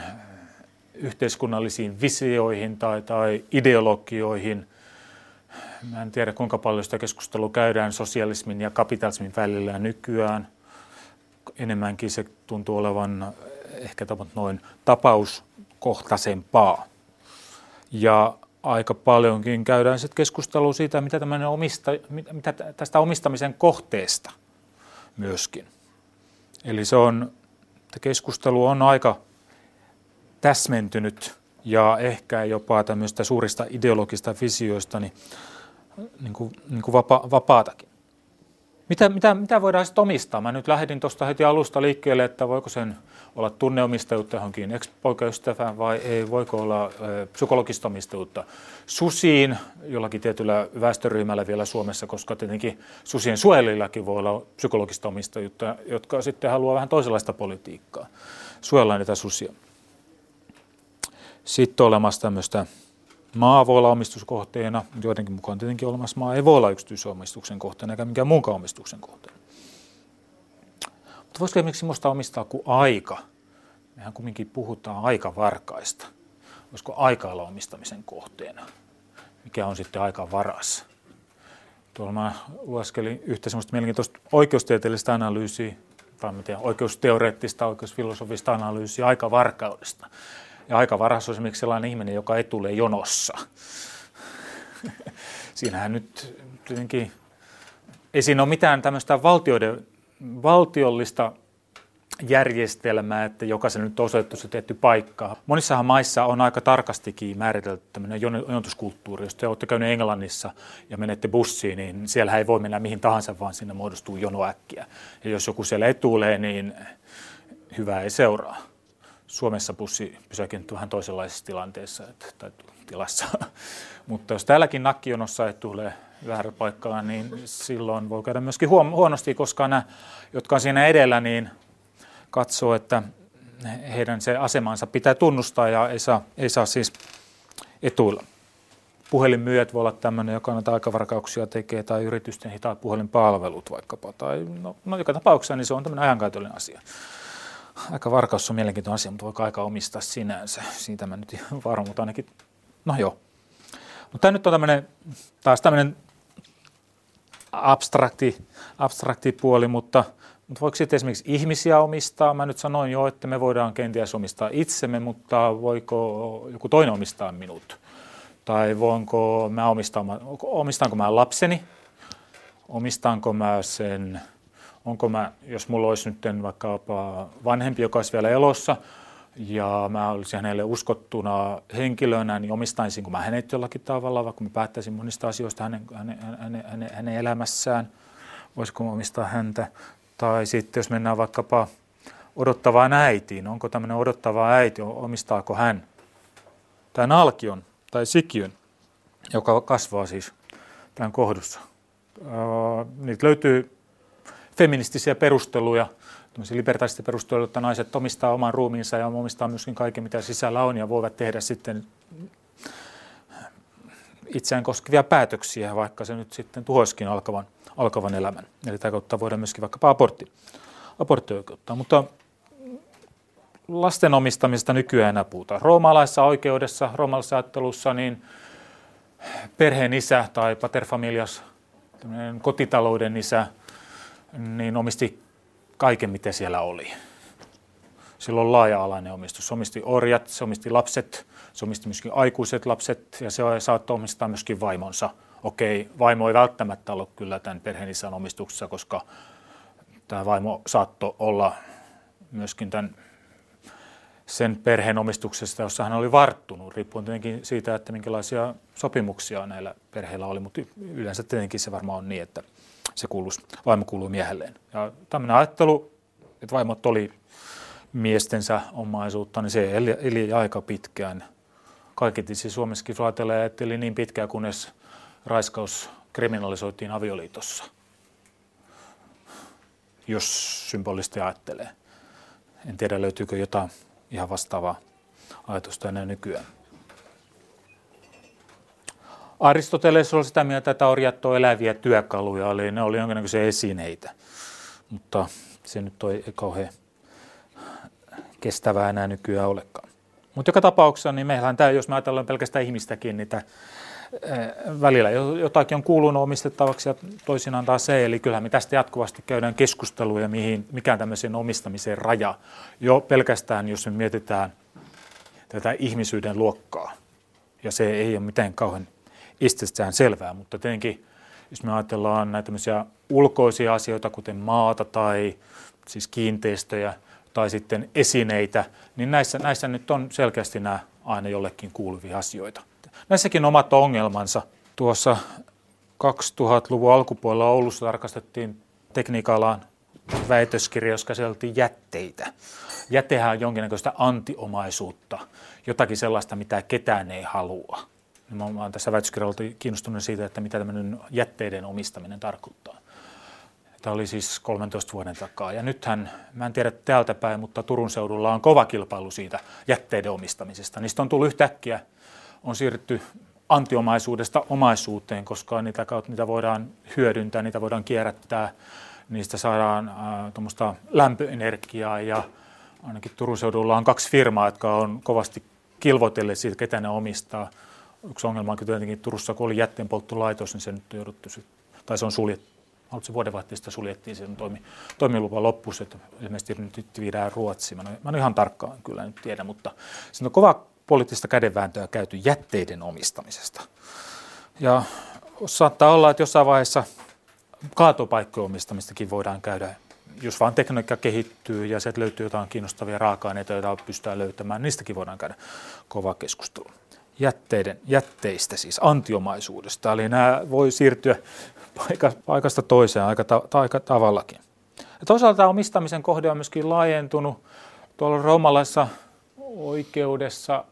yhteiskunnallisiin visioihin tai, tai ideologioihin. Mä en tiedä, kuinka paljon sitä keskustelua käydään sosialismin ja kapitalismin välillä nykyään. Enemmänkin se tuntuu olevan ehkä noin tapauskohtaisempaa. Ja aika paljonkin käydään sitten keskustelua siitä, mitä, omista, mitä tästä omistamisen kohteesta myöskin. Eli se on, keskustelu on aika täsmentynyt ja ehkä jopa tämmöistä suurista ideologista visioista niin, niin kuin, niin kuin vapa, vapaatakin. Mitä, mitä, mitä voidaan sitten omistaa? Mä nyt lähdin tuosta heti alusta liikkeelle, että voiko sen olla tunneomistajuutta johonkin ex-poikaystävään vai ei, voiko olla psykologista omistajuutta susiin jollakin tietyllä väestöryhmällä vielä Suomessa, koska tietenkin susien suojelillakin voi olla psykologista omistajuutta, jotka sitten haluaa vähän toisenlaista politiikkaa. Suojellaan niitä susia. Sitten olemassa tämmöistä maa voi olla omistuskohteena, joidenkin mukaan tietenkin olemassa maa ei voi olla yksityisomistuksen kohteena eikä mikään muunkaan omistuksen kohteena. Mutta voisiko esimerkiksi minusta omistaa kuin aika? Mehän kumminkin puhutaan aikavarkaista. Voisiko aika olla omistamisen kohteena? Mikä on sitten aika varas? Tuolla mä lueskelin yhtä semmoista mielenkiintoista oikeustieteellistä analyysiä, tai tiedä, oikeusteoreettista, oikeusfilosofista analyysiä aikavarkaudesta. Ja aika varas on esimerkiksi sellainen ihminen, joka ei tule jonossa. (laughs) Siinähän nyt tietenkin ei siinä ole mitään tämmöistä valtioiden, valtiollista järjestelmää, että jokaisen nyt osoitettu se tietty paikka. Monissahan maissa on aika tarkastikin määritelty tämmöinen jonotuskulttuuri. Jos te olette käyneet Englannissa ja menette bussiin, niin siellä ei voi mennä mihin tahansa, vaan sinne muodostuu jono äkkiä. Ja jos joku siellä etuulee, niin hyvää ei seuraa. Suomessa bussi pysäkin vähän toisenlaisessa tilanteessa että, tai tilassa. (laughs) Mutta jos täälläkin nakkijonossa ei tule väärä paikkaan, niin silloin voi käydä myöskin huonosti, koska nämä, jotka on siinä edellä, niin katsoo, että heidän se asemansa pitää tunnustaa ja ei saa, ei saa siis etuilla. Puhelinmyyjät voi olla tämmöinen, joka näitä aikavarkauksia tekee, tai yritysten hitaat puhelinpalvelut vaikkapa. Tai no, no joka tapauksessa niin se on tämmöinen ajankäytöllinen asia aika varkaus on mielenkiintoinen asia, mutta voiko aika omistaa sinänsä? Siitä mä nyt mutta ainakin, no joo. Mutta tämä nyt on tämmöinen, taas tämmöinen abstrakti, abstrakti puoli, mutta, mutta voiko sitten esimerkiksi ihmisiä omistaa? Mä nyt sanoin jo, että me voidaan kenties omistaa itsemme, mutta voiko joku toinen omistaa minut? Tai voinko mä omistaa, omistaanko mä lapseni? Omistaanko mä sen onko mä, jos mulla olisi nyt vaikka vanhempi, joka olisi vielä elossa, ja mä olisin hänelle uskottuna henkilönä, niin omistaisinko mä hänet jollakin tavalla, vaikka mä päättäisin monista asioista hänen, hänen, hänen, hänen, hänen elämässään, voisiko mä omistaa häntä. Tai sitten jos mennään vaikkapa odottavaan äitiin, onko tämmöinen odottava äiti, omistaako hän tämän alkion tai sikiön, joka kasvaa siis tämän kohdussa. Niitä löytyy feministisiä perusteluja, libertaarisia perusteluja, että naiset omistaa oman ruumiinsa ja omistaa myöskin kaiken, mitä sisällä on, ja voivat tehdä sitten itseään koskevia päätöksiä, vaikka se nyt sitten tuhoiskin alkavan, alkavan elämän. Eli tätä kautta voidaan myöskin vaikkapa abortti, abortti oikeuttaa. Mutta lasten omistamista nykyään enää puhutaan. Roomalaisessa oikeudessa, roomalaisessa ajattelussa, niin perheen isä tai paterfamilias, kotitalouden isä, niin omisti kaiken, mitä siellä oli. Sillä on laaja-alainen omistus. Se omisti orjat, se omisti lapset, se omisti myöskin aikuiset lapset ja se saattoi omistaa myöskin vaimonsa. Okei, vaimo ei välttämättä ollut kyllä tämän perheenisän omistuksessa, koska tämä vaimo saattoi olla myöskin tämän sen perheen omistuksesta, jossa hän oli varttunut, riippuen tietenkin siitä, että minkälaisia sopimuksia näillä perheillä oli, mutta yleensä tietenkin se varmaan on niin, että se kuuluisi, vaimo kuuluu miehelleen. Ja tämmöinen ajattelu, että vaimot oli miestensä omaisuutta, niin se eli, eli aika pitkään. Kaikki siis Suomessakin että eli niin pitkään, kunnes raiskaus kriminalisoitiin avioliitossa, jos symbolisesti ajattelee. En tiedä, löytyykö jotain ihan vastaavaa ajatusta enää nykyään. Aristoteles oli sitä mieltä, että orjat on eläviä työkaluja, eli ne oli jonkinlaisia esineitä. Mutta se nyt ei kauhean kestävää enää nykyään olekaan. Mutta joka tapauksessa, niin meillähän tämä, jos me ajatellaan pelkästään ihmistäkin, niin tämä, välillä jotakin on kuulunut omistettavaksi ja toisinaan taas ei. Eli kyllähän me tästä jatkuvasti käydään keskusteluja, mihin, mikä tämmöisen omistamisen raja. Jo pelkästään, jos me mietitään tätä ihmisyyden luokkaa. Ja se ei ole mitään kauhean itsestään selvää, mutta tietenkin jos me ajatellaan näitä ulkoisia asioita, kuten maata tai siis kiinteistöjä tai sitten esineitä, niin näissä, näissä nyt on selkeästi nämä aina jollekin kuuluvia asioita. Näissäkin omat ongelmansa. Tuossa 2000-luvun alkupuolella Oulussa tarkastettiin tekniikalaan väitöskirja, jossa käsiteltiin jätteitä. Jätehän on jonkinnäköistä antiomaisuutta, jotakin sellaista, mitä ketään ei halua. Mä olen tässä väitöskirjalla kiinnostunut siitä, että mitä tämmöinen jätteiden omistaminen tarkoittaa. Tämä oli siis 13 vuoden takaa. Ja nythän, mä en tiedä täältä päin, mutta Turun seudulla on kova kilpailu siitä jätteiden omistamisesta. Niistä on tullut yhtäkkiä, on siirrytty antiomaisuudesta omaisuuteen, koska niitä kautta niitä voidaan hyödyntää, niitä voidaan kierrättää, niistä saadaan äh, tuommoista lämpöenergiaa ja ainakin Turun seudulla on kaksi firmaa, jotka on kovasti kilvoitelleet siitä, ketä ne omistaa. Yksi ongelma on tietenkin Turussa, kun oli jätteenpolttolaitos, niin se nyt jouduttu, tai se on suljettu. Haluatko vuodenvaihteesta suljettiin sen toimi, toimilupa loppuun, että ilmeisesti nyt viedään Ruotsiin. Mä en, mä en ihan tarkkaan kyllä nyt tiedä, mutta siinä on kova poliittista kädenvääntöä käyty jätteiden omistamisesta. Ja saattaa olla, että jossain vaiheessa kaatopaikkojen omistamistakin voidaan käydä, jos vaan tekniikka kehittyy ja sieltä löytyy jotain kiinnostavia raaka-aineita, joita pystytään löytämään, niistäkin voidaan käydä kova keskustelu jätteiden, jätteistä, siis antiomaisuudesta. Eli nämä voi siirtyä paikasta toiseen aika, ta, aika tavallakin. Ja toisaalta omistamisen kohde on myöskin laajentunut. Tuolla roomalaisessa oikeudessa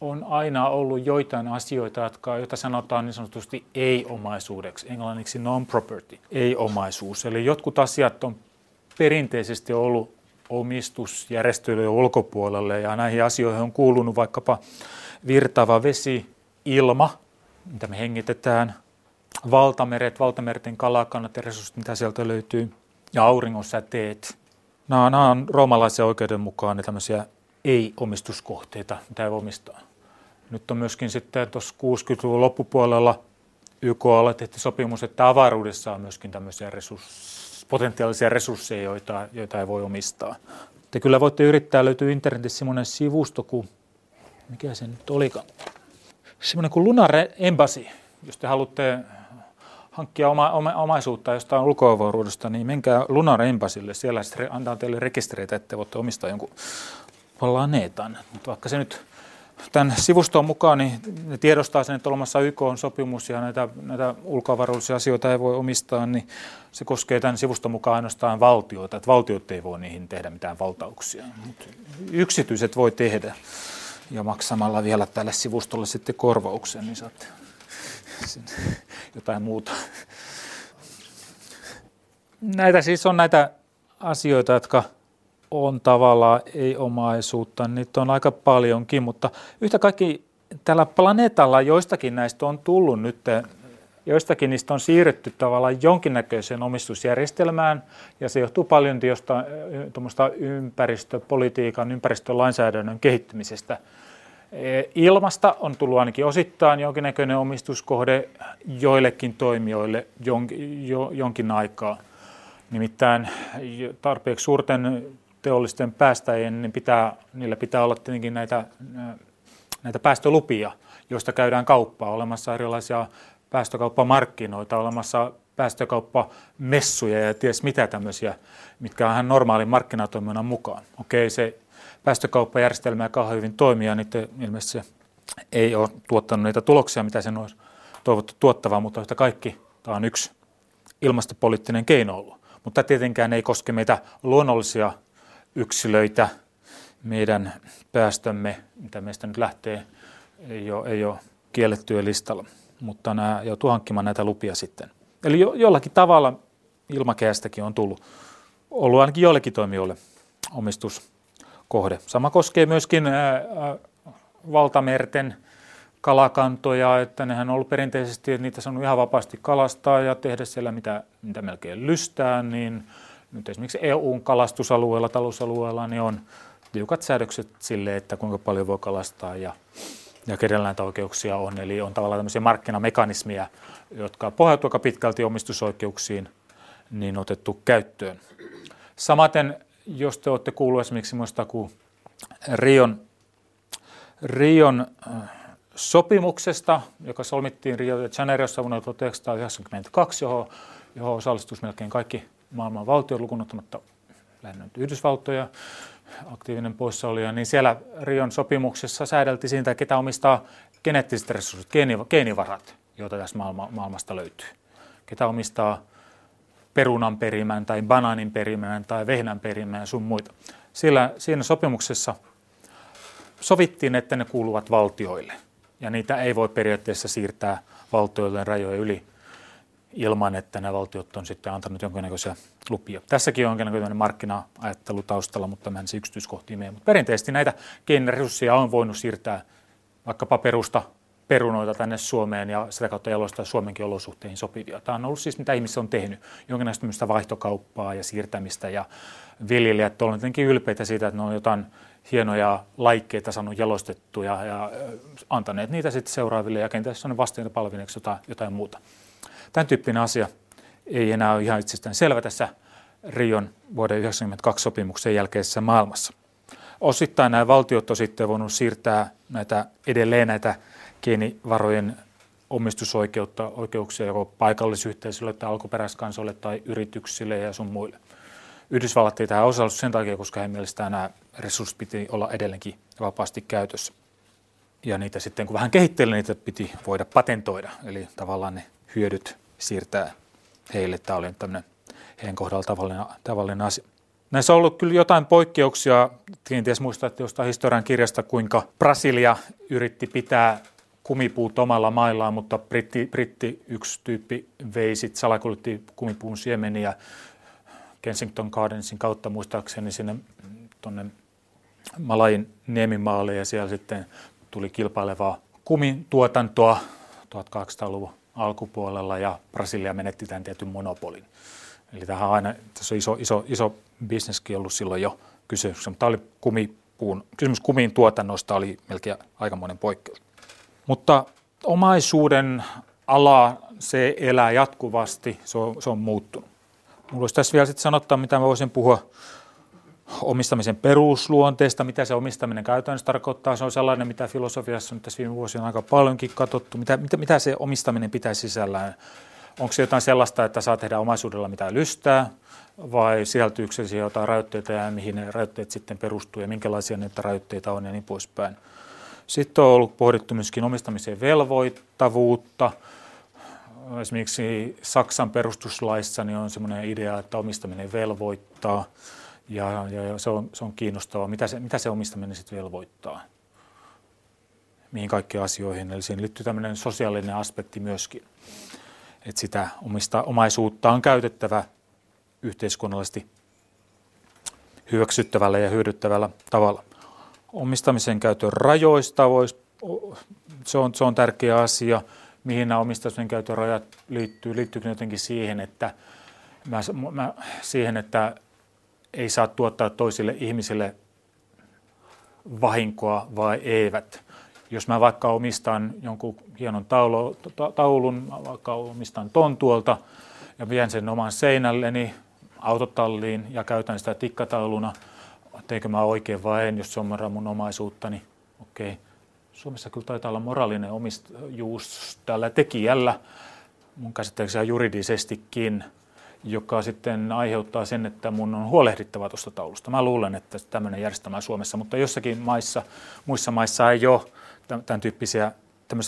on aina ollut joitain asioita, jotka, joita sanotaan niin sanotusti ei-omaisuudeksi, englanniksi non-property, ei-omaisuus. Eli jotkut asiat on perinteisesti ollut omistusjärjestelyjen ulkopuolelle ja näihin asioihin on kuulunut vaikkapa virtaava vesi, ilma, mitä me hengitetään, valtameret, valtamerten kalakannat ja resurssit, mitä sieltä löytyy, ja auringonsäteet. Nämä, nämä on roomalaisen oikeuden mukaan ne tämmöisiä ei-omistuskohteita, mitä ei omistaa. Nyt on myöskin sitten tuossa 60-luvun loppupuolella YK tehty sopimus, että avaruudessa on myöskin tämmöisiä resurs- potentiaalisia resursseja, joita, joita ei voi omistaa. Te kyllä voitte yrittää, löytyy internetissä semmoinen sivusto kuin mikä se nyt olikaan, semmoinen kuin Lunar Embassy, jos te haluatte hankkia oma, oma, omaisuutta jostain ulkoavaruudesta, niin menkää Lunar Embassylle. Siellä se antaa teille rekistereitä, että voitte omistaa jonkun planeetan. Mutta vaikka se nyt tämän sivuston mukaan, niin ne tiedostaa sen, että olemassa YK on sopimus ja näitä, näitä ulkoavaruudellisia asioita ei voi omistaa, niin se koskee tämän sivuston mukaan ainoastaan valtioita, että valtiot ei voi niihin tehdä mitään valtauksia, mutta yksityiset voi tehdä ja maksamalla vielä tälle sivustolle sitten korvauksen, niin saatte jotain muuta. Näitä siis on näitä asioita, jotka on tavallaan ei-omaisuutta. Niitä on aika paljonkin, mutta yhtä kaikki tällä planeetalla joistakin näistä on tullut nyt joistakin niistä on siirretty tavallaan jonkinnäköiseen omistusjärjestelmään, ja se johtuu paljon jostain ympäristöpolitiikan, ympäristölainsäädännön kehittymisestä. E, ilmasta on tullut ainakin osittain jonkinnäköinen omistuskohde joillekin toimijoille jonkin, jo, jonkin aikaa. Nimittäin tarpeeksi suurten teollisten päästäjien, niin pitää, niillä pitää olla tietenkin näitä, näitä päästölupia, joista käydään kauppaa. Olemassa erilaisia päästökauppamarkkinoita, olemassa päästökauppamessuja ja ties mitä tämmöisiä, mitkä on ihan normaalin markkinatoiminnan mukaan. Okei, se päästökauppajärjestelmä kauhean hyvin toimia, niin ilmeisesti se ei ole tuottanut niitä tuloksia, mitä sen olisi toivottu tuottavaa, mutta yhtä kaikki tämä on yksi ilmastopoliittinen keino ollut. Mutta tietenkään ei koske meitä luonnollisia yksilöitä, meidän päästömme, mitä meistä nyt lähtee, ei ole, ei ole kiellettyä listalla. mutta nämä joutuu hankkimaan näitä lupia sitten. Eli jo, jollakin tavalla ilmakehästäkin on tullut, ollut ainakin joillekin toimijoille omistuskohde. Sama koskee myöskin valtamerten kalakantoja, että nehän on ollut perinteisesti, että niitä saanut ihan vapaasti kalastaa ja tehdä siellä mitä, mitä melkein lystää, niin nyt esimerkiksi EUn kalastusalueella, talousalueella, niin on tiukat säädökset sille, että kuinka paljon voi kalastaa ja, ja kenellä oikeuksia on. Eli on tavallaan tämmöisiä markkinamekanismia, jotka pohjautuvat aika pitkälti omistusoikeuksiin, niin otettu käyttöön. Samaten, jos te olette kuulleet esimerkiksi muista kuin Rion, Rion äh, sopimuksesta, joka solmittiin Rio de Janeirossa vuonna 1992, johon, johon osallistuisi melkein kaikki maailman valtiot lukunottamatta lähinnä Yhdysvaltoja, aktiivinen poissaolija, niin siellä Rion sopimuksessa säädeltiin siitä, ketä omistaa geneettiset resurssit, geenivarat, joita tässä maailma, maailmasta löytyy. Ketä omistaa perunan perimän tai banaanin perimän tai vehnän perimän ja sun muita. Sillä, siinä sopimuksessa sovittiin, että ne kuuluvat valtioille ja niitä ei voi periaatteessa siirtää valtioille rajojen yli ilman, että nämä valtiot on sitten antanut jonkinnäköisiä lupia. Tässäkin on jonkinnäköinen markkina-ajattelu taustalla, mutta mä en se yksityiskohtiin mene. Mutta perinteisesti näitä geeniresursseja on voinut siirtää vaikkapa perusta perunoita tänne Suomeen ja sitä kautta jalostaa Suomenkin olosuhteihin sopivia. Tämä on ollut siis mitä ihmiset on tehnyt, jonkinlaista vaihtokauppaa ja siirtämistä ja viljelijät ovat jotenkin ylpeitä siitä, että ne on jotain hienoja laikkeita saanut jalostettuja ja antaneet niitä sitten seuraaville ja kenties on vasteita palvineeksi jotain, jotain muuta. Tämän tyyppinen asia ei enää ole ihan itsestään selvä tässä Rion vuoden 1992 sopimuksen jälkeisessä maailmassa. Osittain nämä valtiot on sitten voinut siirtää näitä, edelleen näitä geenivarojen omistusoikeutta, oikeuksia joko paikallisyhteisölle tai alkuperäiskansoille tai yrityksille ja sun muille. Yhdysvallat ei tähän osallistu sen takia, koska heidän mielestään nämä resurssit piti olla edelleenkin vapaasti käytössä. Ja niitä sitten, kun vähän kehitteli, niitä piti voida patentoida. Eli tavallaan ne hyödyt siirtää heille. Tämä oli tämmöinen heidän kohdalla tavallinen, tavallinen asia. Näissä on ollut kyllä jotain poikkeuksia. Kenties muistatte jostain historian kirjasta, kuinka Brasilia yritti pitää kumipuut omalla maillaan, mutta britti, britti yksi tyyppi vei sitten salakuljetti kumipuun siemeniä Kensington Gardensin kautta muistaakseni sinne tuonne Malain niemimaalle ja siellä sitten tuli kilpailevaa kumituotantoa 1800-luvun alkupuolella ja Brasilia menetti tämän tietyn monopolin. Eli tähän aina, tässä on iso, iso, iso bisneskin ollut silloin jo kysymys, mutta tämä oli kumipuun, kysymys kumiin tuotannosta oli melkein aikamoinen poikkeus. Mutta omaisuuden ala, se elää jatkuvasti, se on, se on muuttunut. Mulla olisi tässä vielä sitten sanottaa, mitä mä voisin puhua omistamisen perusluonteesta, mitä se omistaminen käytännössä tarkoittaa. Se on sellainen, mitä filosofiassa on tässä viime vuosina aika paljonkin katsottu. Mitä, mitä, mitä se omistaminen pitää sisällään? Onko se jotain sellaista, että saa tehdä omaisuudella mitä lystää, vai sisältyykö se jotain rajoitteita ja mihin ne rajoitteet sitten perustuu ja minkälaisia niitä rajoitteita on ja niin poispäin. Sitten on ollut pohdittu myöskin omistamisen velvoittavuutta. Esimerkiksi Saksan perustuslaissa niin on sellainen idea, että omistaminen velvoittaa – ja, ja, ja se, on, se on kiinnostavaa, mitä se, mitä se omistaminen sitten velvoittaa, mihin kaikkiin asioihin. Eli siihen liittyy tämmöinen sosiaalinen aspekti myöskin, että sitä omista omaisuutta on käytettävä yhteiskunnallisesti hyväksyttävällä ja hyödyttävällä tavalla. Omistamisen käytön rajoista voisi, se on, se on tärkeä asia. Mihin nämä omistamisen käytön rajat liittyy? Liittyykö jotenkin siihen, että, mä, mä, siihen, että ei saa tuottaa toisille ihmisille vahinkoa vai eivät. Jos mä vaikka omistan jonkun hienon taulu, taulun, vaikka omistan tontuolta ja vien sen oman seinälleni autotalliin ja käytän sitä tikkatauluna, teikö mä oikein vai en, jos se on mun omaisuuttani, okei. Okay. Suomessa kyllä taitaa olla moraalinen omistajuus tällä tekijällä, mun käsittääkseni juridisestikin – joka sitten aiheuttaa sen, että mun on huolehdittava tuosta taulusta. Mä luulen, että tämmöinen järjestelmä Suomessa, mutta jossakin maissa, muissa maissa ei ole tämän tyyppisiä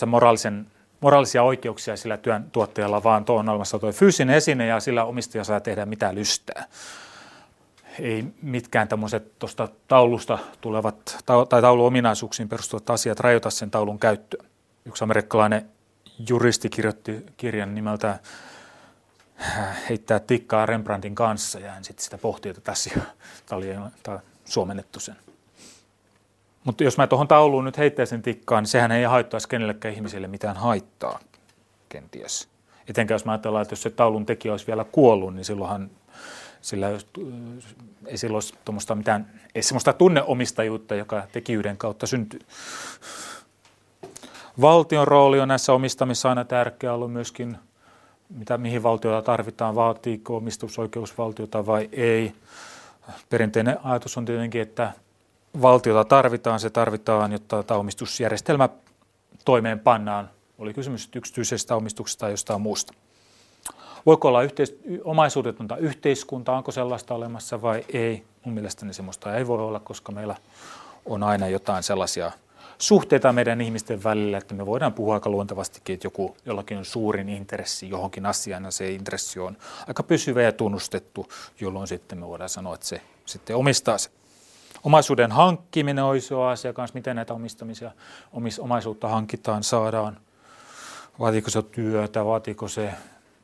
moraalisen, moraalisia oikeuksia sillä työn tuottajalla, vaan tuo on olemassa tuo fyysinen esine ja sillä omistaja saa tehdä mitä lystää. Ei mitkään tämmöiset tuosta taulusta tulevat tai tauluominaisuuksiin perustuvat asiat rajoita sen taulun käyttöä. Yksi amerikkalainen juristi kirjoitti kirjan nimeltä äh, Heittää tikkaa Rembrandtin kanssa ja hän sitten sitä pohti tätä asiaa. Tämä oli tämä suomennettu sen. Mutta jos mä tuohon tauluun nyt heittäisin tikkaan, niin sehän ei haittaisi kenellekään ihmisille mitään haittaa kenties. Etenkään jos mä ajatellaan, että jos se taulun tekijä olisi vielä kuollut, niin silloinhan sillä ei silloin olisi mitään, ei semmoista tunneomistajuutta, joka tekijyyden kautta syntyy. Valtion rooli on näissä omistamissa aina tärkeä ollut myöskin, mitä, mihin valtiota tarvitaan, vaatiiko omistusoikeusvaltiota vai ei. Perinteinen ajatus on tietenkin, että valtiota tarvitaan, se tarvitaan, jotta tämä omistusjärjestelmä toimeenpannaan. Oli kysymys yksityisestä omistuksesta tai jostain muusta. Voiko olla yhteis- omaisuudetonta yhteiskunta, onko sellaista olemassa vai ei? Mun mielestäni semmoista ei voi olla, koska meillä on aina jotain sellaisia suhteita meidän ihmisten välillä, että me voidaan puhua aika luontevastikin, että joku, jollakin on suurin intressi johonkin asiaan ja se intressi on aika pysyvä ja tunnustettu, jolloin sitten me voidaan sanoa, että se sitten omistaa se. Omaisuuden hankkiminen on iso asia kanssa, miten näitä omistamisia, omis, omaisuutta hankitaan, saadaan. Vaatiiko se työtä, vaatiiko se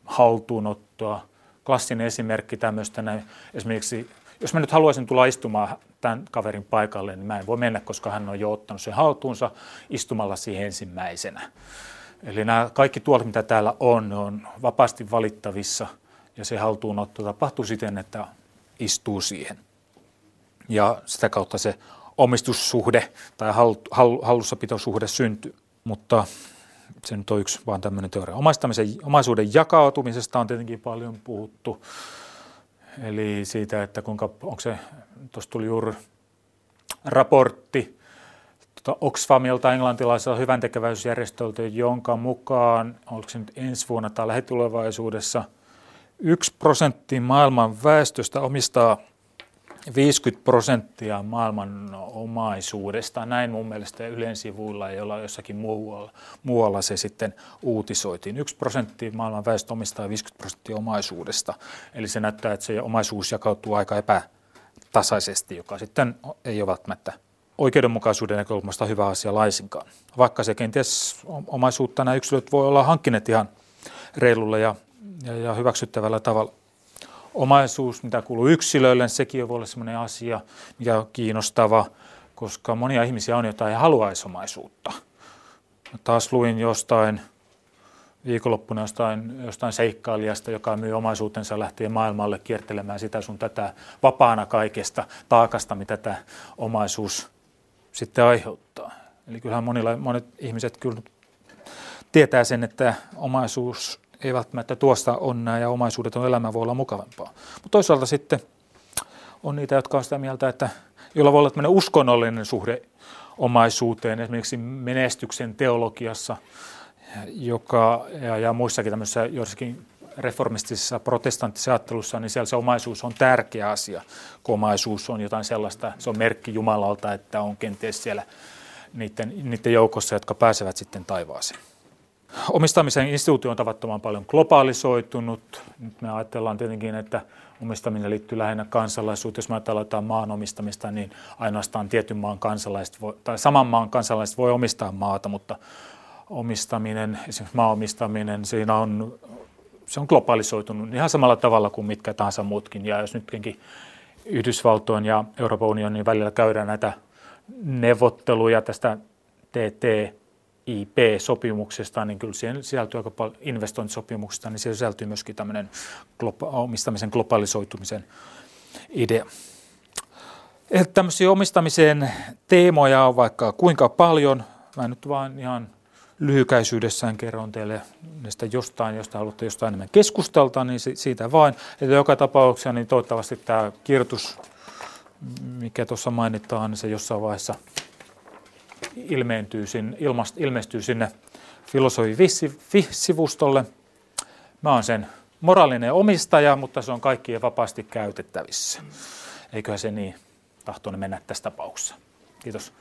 haltuunottoa. Klassinen esimerkki tämmöistä näin. Esimerkiksi, jos mä nyt haluaisin tulla istumaan tämän kaverin paikalle, niin mä en voi mennä, koska hän on jo ottanut sen haltuunsa istumalla siihen ensimmäisenä. Eli nämä kaikki tuolit, mitä täällä on, ne on vapaasti valittavissa ja se haltuunotto tapahtuu siten, että istuu siihen. Ja sitä kautta se omistussuhde tai hallussapitosuhde syntyy. Mutta se nyt on yksi vaan tämmöinen teoria. Omaistamisen, omaisuuden jakautumisesta on tietenkin paljon puhuttu. Eli siitä, että kuinka, onko se, tuossa tuli juuri raportti tuota Oxfamilta englantilaiselta hyväntekeväisyysjärjestöltä, jonka mukaan, onko se nyt ensi vuonna tai lähitulevaisuudessa, yksi prosentti maailman väestöstä omistaa 50 prosenttia maailman omaisuudesta. Näin mun mielestä Ylen sivuilla ei olla jossakin muualla, muualla se sitten uutisoitiin. Yksi prosentti maailman väestö omistaa 50 prosenttia omaisuudesta. Eli se näyttää, että se omaisuus jakautuu aika epätasaisesti, joka sitten ei ole välttämättä oikeudenmukaisuuden näkökulmasta hyvä asia laisinkaan. Vaikka se kenties omaisuutta nämä yksilöt voi olla hankkineet ihan reilulla ja, ja, ja hyväksyttävällä tavalla omaisuus, mitä kuuluu yksilöille, sekin voi olla sellainen asia, mikä on kiinnostava, koska monia ihmisiä on, joita ei haluaisi omaisuutta. Mä taas luin jostain viikonloppuna jostain, jostain seikkailijasta, joka myy omaisuutensa lähtien maailmalle kiertelemään sitä sun tätä vapaana kaikesta taakasta, mitä tämä omaisuus sitten aiheuttaa. Eli kyllähän monilla, monet ihmiset kyllä tietää sen, että omaisuus ei välttämättä tuosta onnea ja omaisuudeton elämä voi olla mukavampaa. Mutta toisaalta sitten on niitä, jotka on sitä mieltä, että jolla voi olla tämmöinen uskonnollinen suhde omaisuuteen, esimerkiksi menestyksen teologiassa joka, ja, ja muissakin tämmöisissä joissakin reformistisessa protestanttisessa ajattelussa, niin siellä se omaisuus on tärkeä asia, kun omaisuus on jotain sellaista, se on merkki Jumalalta, että on kenties siellä niiden, niiden joukossa, jotka pääsevät sitten taivaaseen. Omistamisen instituutio on tavattoman paljon globaalisoitunut. Nyt me ajatellaan tietenkin, että omistaminen liittyy lähinnä kansalaisuuteen. Jos me ajatellaan maan omistamista, niin ainoastaan tietyn maan kansalaiset voi, tai saman maan kansalaiset voi omistaa maata, mutta omistaminen, esimerkiksi maaomistaminen, siinä on, se on globalisoitunut ihan samalla tavalla kuin mitkä tahansa muutkin. Ja jos nytkin Yhdysvaltojen ja Euroopan unionin välillä käydään näitä neuvotteluja tästä TT IP-sopimuksesta, niin kyllä siihen sisältyy aika paljon investointisopimuksesta, niin siihen sisältyy myöskin tämmöinen omistamisen globalisoitumisen idea. Että tämmöisiä omistamisen teemoja on vaikka kuinka paljon. Mä nyt vaan ihan lyhykäisyydessään kerron teille näistä jostain, josta haluatte jostain enemmän keskustelta, niin siitä vain. Että joka tapauksessa niin toivottavasti tämä kirjoitus, mikä tuossa mainitaan, niin se jossain vaiheessa – ilmeentyy sinne, ilmast, ilmestyy sinne filosofi-sivustolle. Mä oon sen moraalinen omistaja, mutta se on kaikkien vapaasti käytettävissä. Eiköhän se niin tahtoinen mennä tässä tapauksessa. Kiitos.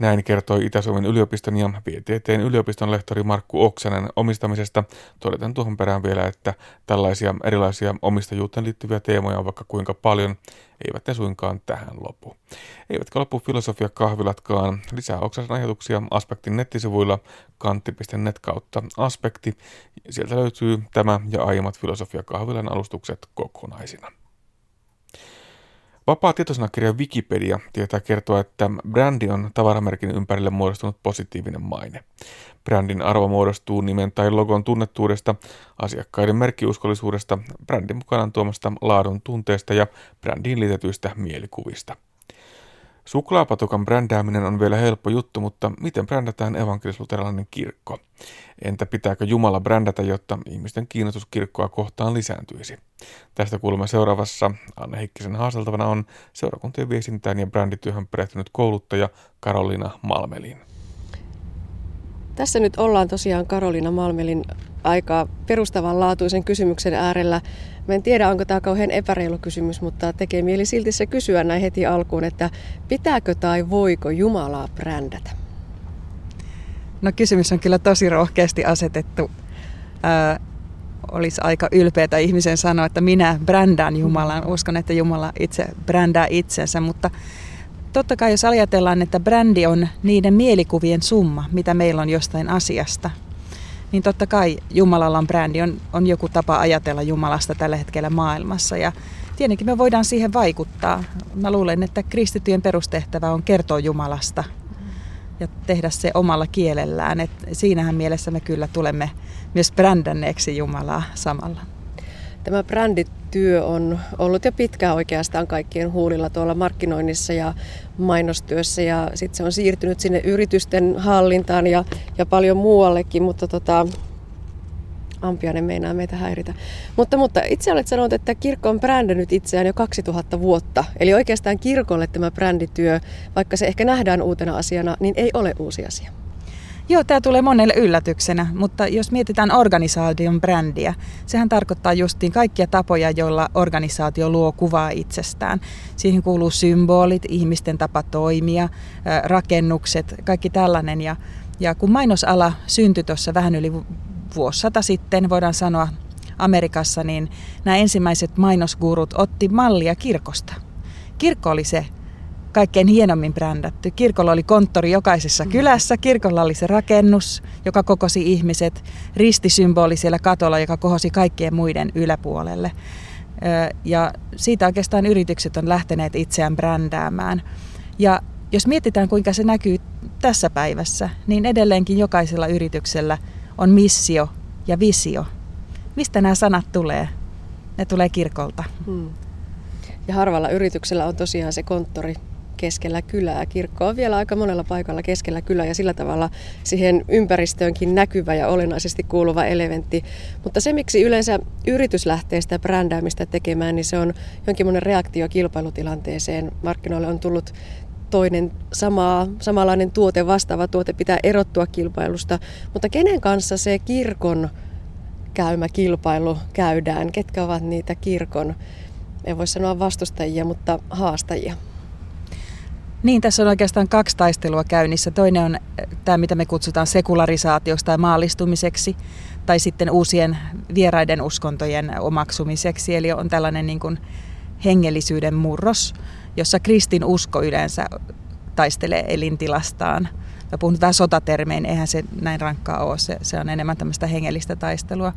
Näin kertoi Itä-Suomen yliopiston ja VTTn yliopiston lehtori Markku Oksanen omistamisesta. Todetaan tuohon perään vielä, että tällaisia erilaisia omistajuuteen liittyviä teemoja on vaikka kuinka paljon, eivät ne suinkaan tähän lopu. Eivätkä lopu filosofia kahvilatkaan. Lisää Oksasen ajatuksia Aspektin nettisivuilla kantti.net kautta aspekti. Sieltä löytyy tämä ja aiemmat filosofia kahvilan alustukset kokonaisina. Vapaa tietosanakirja Wikipedia tietää kertoa, että brändi on tavaramerkin ympärille muodostunut positiivinen maine. Brändin arvo muodostuu nimen tai logon tunnettuudesta, asiakkaiden merkkiuskollisuudesta, brändin mukanaan tuomasta laadun tunteesta ja brändiin liitetyistä mielikuvista. Suklaapatukan brändääminen on vielä helppo juttu, mutta miten brändätään evankelisluterilainen kirkko? Entä pitääkö Jumala brändätä, jotta ihmisten kiinnostus kirkkoa kohtaan lisääntyisi? Tästä kuulemme seuraavassa. Anne Heikkisen haasteltavana on seurakuntien viestintään ja brändityöhön perehtynyt kouluttaja Karolina Malmelin. Tässä nyt ollaan tosiaan Karolina Malmelin aika perustavanlaatuisen kysymyksen äärellä. Mä en tiedä, onko tämä kauhean epäreilu kysymys, mutta tekee mieli silti se kysyä näin heti alkuun, että pitääkö tai voiko Jumalaa brändätä? No kysymys on kyllä tosi rohkeasti asetettu. Ää, olisi aika ylpeätä ihmisen sanoa, että minä brändään Jumalan. Uskon, että Jumala itse brändää itsensä, mutta totta kai jos ajatellaan, että brändi on niiden mielikuvien summa, mitä meillä on jostain asiasta, niin totta kai Jumalalla on brändi, on, on joku tapa ajatella Jumalasta tällä hetkellä maailmassa. Ja tietenkin me voidaan siihen vaikuttaa. Mä luulen, että kristittyjen perustehtävä on kertoa Jumalasta ja tehdä se omalla kielellään. Et siinähän mielessä me kyllä tulemme myös brändänneeksi Jumalaa samalla. Tämä brändityö on ollut jo pitkään oikeastaan kaikkien huulilla tuolla markkinoinnissa ja mainostyössä ja sitten se on siirtynyt sinne yritysten hallintaan ja, ja paljon muuallekin, mutta tota, Ampiainen meinaa meitä häiritä. Mutta, mutta itse olet sanonut, että kirkko on brändännyt itseään jo 2000 vuotta. Eli oikeastaan kirkolle tämä brändityö, vaikka se ehkä nähdään uutena asiana, niin ei ole uusi asia. Joo, tämä tulee monelle yllätyksenä, mutta jos mietitään organisaation brändiä, sehän tarkoittaa justiin kaikkia tapoja, joilla organisaatio luo kuvaa itsestään. Siihen kuuluu symbolit, ihmisten tapa toimia, rakennukset, kaikki tällainen. Ja, ja kun mainosala syntyi tuossa vähän yli vuosisata sitten, voidaan sanoa Amerikassa, niin nämä ensimmäiset mainosgurut otti mallia kirkosta. Kirkko oli se kaikkein hienommin brändätty. Kirkolla oli konttori jokaisessa mm. kylässä, kirkolla oli se rakennus, joka kokosi ihmiset, ristisymboli siellä katolla, joka kohosi kaikkien muiden yläpuolelle. Ja siitä oikeastaan yritykset on lähteneet itseään brändäämään. Ja jos mietitään, kuinka se näkyy tässä päivässä, niin edelleenkin jokaisella yrityksellä on missio ja visio. Mistä nämä sanat tulee? Ne tulee kirkolta. Hmm. Ja harvalla yrityksellä on tosiaan se konttori keskellä kylää. Kirkko on vielä aika monella paikalla keskellä kylää ja sillä tavalla siihen ympäristöönkin näkyvä ja olennaisesti kuuluva elementti. Mutta se, miksi yleensä yritys lähtee sitä brändäämistä tekemään, niin se on jonkinlainen reaktio kilpailutilanteeseen. Markkinoille on tullut toinen sama, samanlainen tuote, vastaava tuote pitää erottua kilpailusta. Mutta kenen kanssa se kirkon käymä kilpailu käydään? Ketkä ovat niitä kirkon, en voi sanoa vastustajia, mutta haastajia? Niin, tässä on oikeastaan kaksi taistelua käynnissä. Toinen on äh, tämä, mitä me kutsutaan sekularisaatioksi tai maallistumiseksi, tai sitten uusien vieraiden uskontojen omaksumiseksi. Eli on tällainen niin kuin hengellisyyden murros, jossa kristin usko yleensä taistelee elintilastaan. Mä puhun vähän sotatermein, eihän se näin rankkaa ole, se, se on enemmän tämmöistä hengellistä taistelua.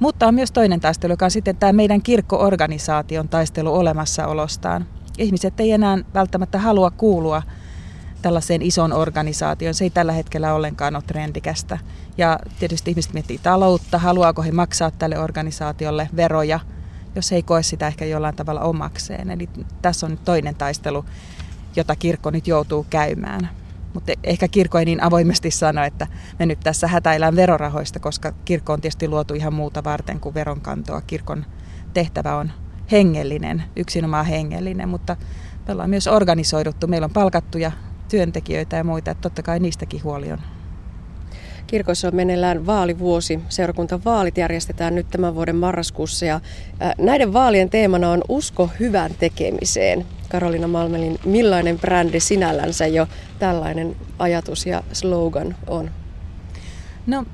Mutta on myös toinen taistelu, joka on sitten tämä meidän kirkkoorganisaation taistelu olemassaolostaan. Ihmiset ei enää välttämättä halua kuulua tällaiseen ison organisaatioon. Se ei tällä hetkellä ollenkaan ole trendikästä. Ja tietysti ihmiset miettii taloutta, haluaako he maksaa tälle organisaatiolle veroja, jos he ei koe sitä ehkä jollain tavalla omakseen. Eli tässä on nyt toinen taistelu, jota kirkko nyt joutuu käymään. Mutta ehkä kirkko ei niin avoimesti sano, että me nyt tässä hätäillään verorahoista, koska kirkko on tietysti luotu ihan muuta varten kuin veronkantoa. Kirkon tehtävä on hengellinen, yksinomaan hengellinen, mutta me ollaan myös organisoiduttu. Meillä on palkattuja työntekijöitä ja muita, että totta kai niistäkin huoli on. Kirkossa on meneillään vaalivuosi. Seurakuntavaalit järjestetään nyt tämän vuoden marraskuussa ja näiden vaalien teemana on usko hyvän tekemiseen. Karolina Malmelin, millainen brändi sinällänsä jo tällainen ajatus ja slogan on? No,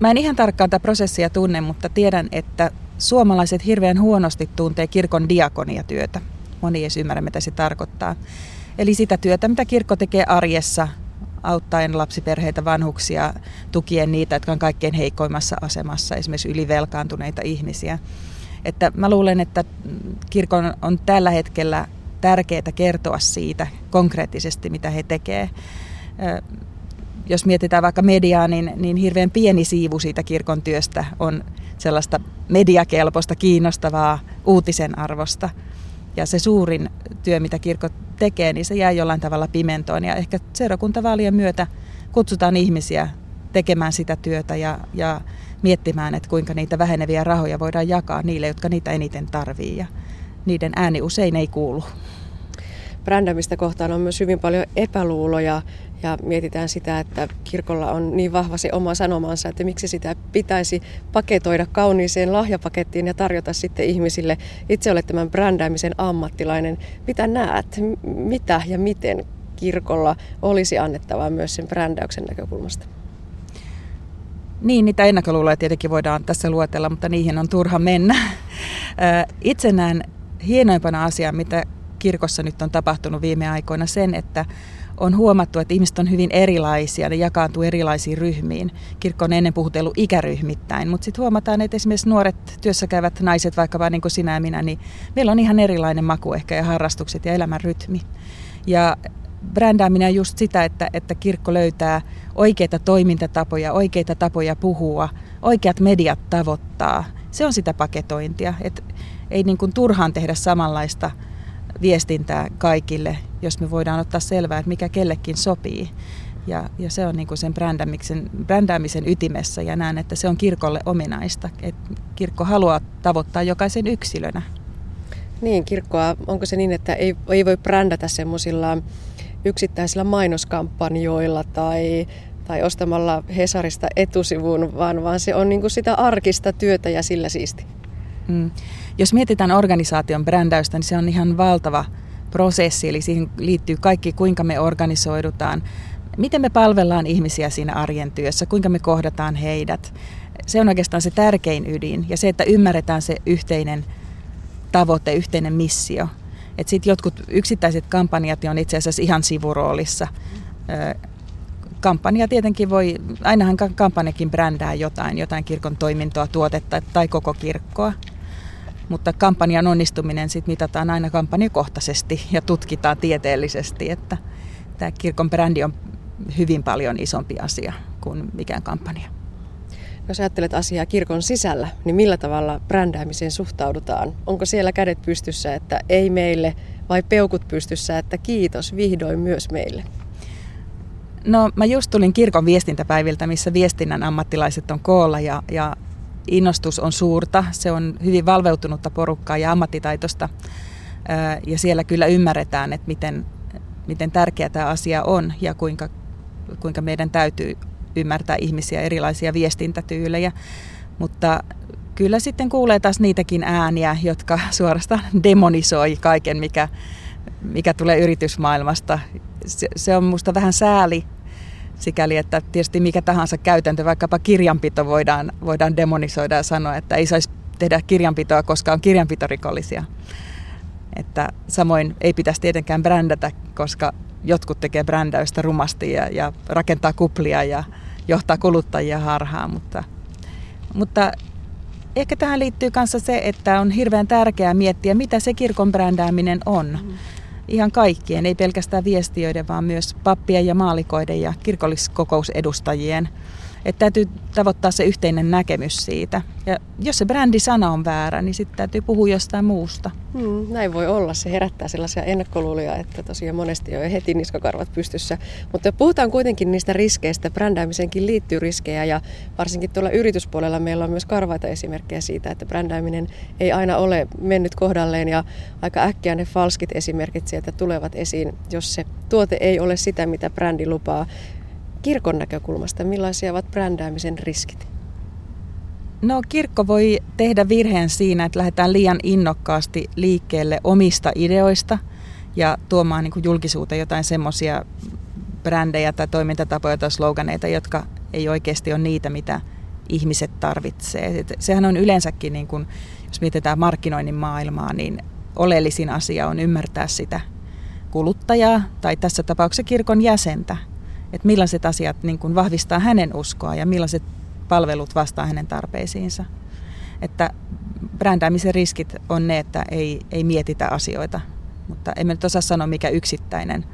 mä en ihan tarkkaan tätä prosessia tunne, mutta tiedän, että suomalaiset hirveän huonosti tuntee kirkon diakoniatyötä. Moni ei ymmärrä, mitä se tarkoittaa. Eli sitä työtä, mitä kirkko tekee arjessa, auttaen lapsiperheitä, vanhuksia, tukien niitä, jotka on kaikkein heikoimmassa asemassa, esimerkiksi ylivelkaantuneita ihmisiä. Että mä luulen, että kirkon on tällä hetkellä tärkeää kertoa siitä konkreettisesti, mitä he tekevät. Jos mietitään vaikka mediaa, niin, niin hirveän pieni siivu siitä kirkon työstä on sellaista mediakelpoista, kiinnostavaa uutisen arvosta. Ja se suurin työ, mitä kirkko tekee, niin se jää jollain tavalla pimentoon. Ja ehkä seurakuntavaalien myötä kutsutaan ihmisiä tekemään sitä työtä ja, ja miettimään, että kuinka niitä väheneviä rahoja voidaan jakaa niille, jotka niitä eniten tarvii. Ja niiden ääni usein ei kuulu. Brändämistä kohtaan on myös hyvin paljon epäluuloja ja mietitään sitä, että kirkolla on niin vahva se oma sanomansa, että miksi sitä pitäisi paketoida kauniiseen lahjapakettiin ja tarjota sitten ihmisille. Itse olet tämän brändäämisen ammattilainen. Mitä näet, mitä ja miten kirkolla olisi annettavaa myös sen brändäyksen näkökulmasta? Niin, niitä ennakkoluuloja tietenkin voidaan tässä luetella, mutta niihin on turha mennä. Itse näen hienoimpana asia, mitä kirkossa nyt on tapahtunut viime aikoina sen, että on huomattu, että ihmiset on hyvin erilaisia, ne jakaantuu erilaisiin ryhmiin. Kirkko on ennen puhutellut ikäryhmittäin, mutta sitten huomataan, että esimerkiksi nuoret työssäkäyvät naiset, vaikka niin kuin sinä ja minä, niin meillä on ihan erilainen maku ehkä ja harrastukset ja elämän rytmi. Ja brändääminen on just sitä, että, että kirkko löytää oikeita toimintatapoja, oikeita tapoja puhua, oikeat mediat tavoittaa. Se on sitä paketointia, että ei niin kuin turhaan tehdä samanlaista viestintää kaikille, jos me voidaan ottaa selvää, että mikä kellekin sopii. Ja, ja se on niin kuin sen brändäämisen, brändäämisen ytimessä ja näen, että se on kirkolle ominaista. että kirkko haluaa tavoittaa jokaisen yksilönä. Niin, kirkkoa, onko se niin, että ei, ei voi brändätä semmoisilla yksittäisillä mainoskampanjoilla tai, tai ostamalla Hesarista etusivun, vaan, vaan se on niin kuin sitä arkista työtä ja sillä siisti. Mm. Jos mietitään organisaation brändäystä, niin se on ihan valtava prosessi, eli siihen liittyy kaikki, kuinka me organisoidutaan, miten me palvellaan ihmisiä siinä arjen työssä, kuinka me kohdataan heidät. Se on oikeastaan se tärkein ydin ja se, että ymmärretään se yhteinen tavoite, yhteinen missio. Että sitten jotkut yksittäiset kampanjat on itse asiassa ihan sivuroolissa. Kampanja tietenkin voi, ainahan kampanjakin brändää jotain, jotain kirkon toimintoa, tuotetta tai koko kirkkoa. Mutta kampanjan onnistuminen sit mitataan aina kampanjakohtaisesti ja tutkitaan tieteellisesti, että tämä kirkon brändi on hyvin paljon isompi asia kuin mikään kampanja. Jos ajattelet asiaa kirkon sisällä, niin millä tavalla brändäämiseen suhtaudutaan? Onko siellä kädet pystyssä, että ei meille, vai peukut pystyssä, että kiitos vihdoin myös meille? No mä just tulin kirkon viestintäpäiviltä, missä viestinnän ammattilaiset on koolla ja, ja innostus on suurta. Se on hyvin valveutunutta porukkaa ja ammattitaitosta. Ja siellä kyllä ymmärretään, että miten, miten tärkeä tämä asia on ja kuinka, kuinka meidän täytyy ymmärtää ihmisiä erilaisia viestintätyylejä. Mutta kyllä sitten kuulee taas niitäkin ääniä, jotka suorastaan (laughs) demonisoi kaiken, mikä, mikä tulee yritysmaailmasta. Se, se on minusta vähän sääli sikäli, että tietysti mikä tahansa käytäntö, vaikkapa kirjanpito voidaan, voidaan demonisoida ja sanoa, että ei saisi tehdä kirjanpitoa, koska on kirjanpitorikollisia. Että samoin ei pitäisi tietenkään brändätä, koska jotkut tekee brändäystä rumasti ja, ja rakentaa kuplia ja johtaa kuluttajia harhaan, mutta, mutta ehkä tähän liittyy kanssa se, että on hirveän tärkeää miettiä, mitä se kirkon brändääminen on. Mm ihan kaikkien, ei pelkästään viestiöiden, vaan myös pappien ja maalikoiden ja kirkolliskokousedustajien että täytyy tavoittaa se yhteinen näkemys siitä. Ja jos se brändisana on väärä, niin sitten täytyy puhua jostain muusta. Hmm, näin voi olla. Se herättää sellaisia ennakkoluuloja, että tosiaan monesti on heti niskakarvat pystyssä. Mutta puhutaan kuitenkin niistä riskeistä. Brändäämiseenkin liittyy riskejä ja varsinkin tuolla yrityspuolella meillä on myös karvaita esimerkkejä siitä, että brändääminen ei aina ole mennyt kohdalleen ja aika äkkiä ne falskit esimerkit sieltä tulevat esiin, jos se tuote ei ole sitä, mitä brändi lupaa kirkon näkökulmasta, millaisia ovat brändäämisen riskit? No kirkko voi tehdä virheen siinä, että lähdetään liian innokkaasti liikkeelle omista ideoista ja tuomaan niin julkisuuteen jotain semmoisia brändejä tai toimintatapoja tai sloganeita, jotka ei oikeasti ole niitä, mitä ihmiset tarvitsee. Sehän on yleensäkin, niin kuin, jos mietitään markkinoinnin maailmaa, niin oleellisin asia on ymmärtää sitä kuluttajaa tai tässä tapauksessa kirkon jäsentä, että millaiset asiat niin kuin vahvistaa hänen uskoa ja millaiset palvelut vastaa hänen tarpeisiinsa. Että brändäämisen riskit on ne, että ei, ei mietitä asioita, mutta emme nyt osaa sanoa, mikä yksittäinen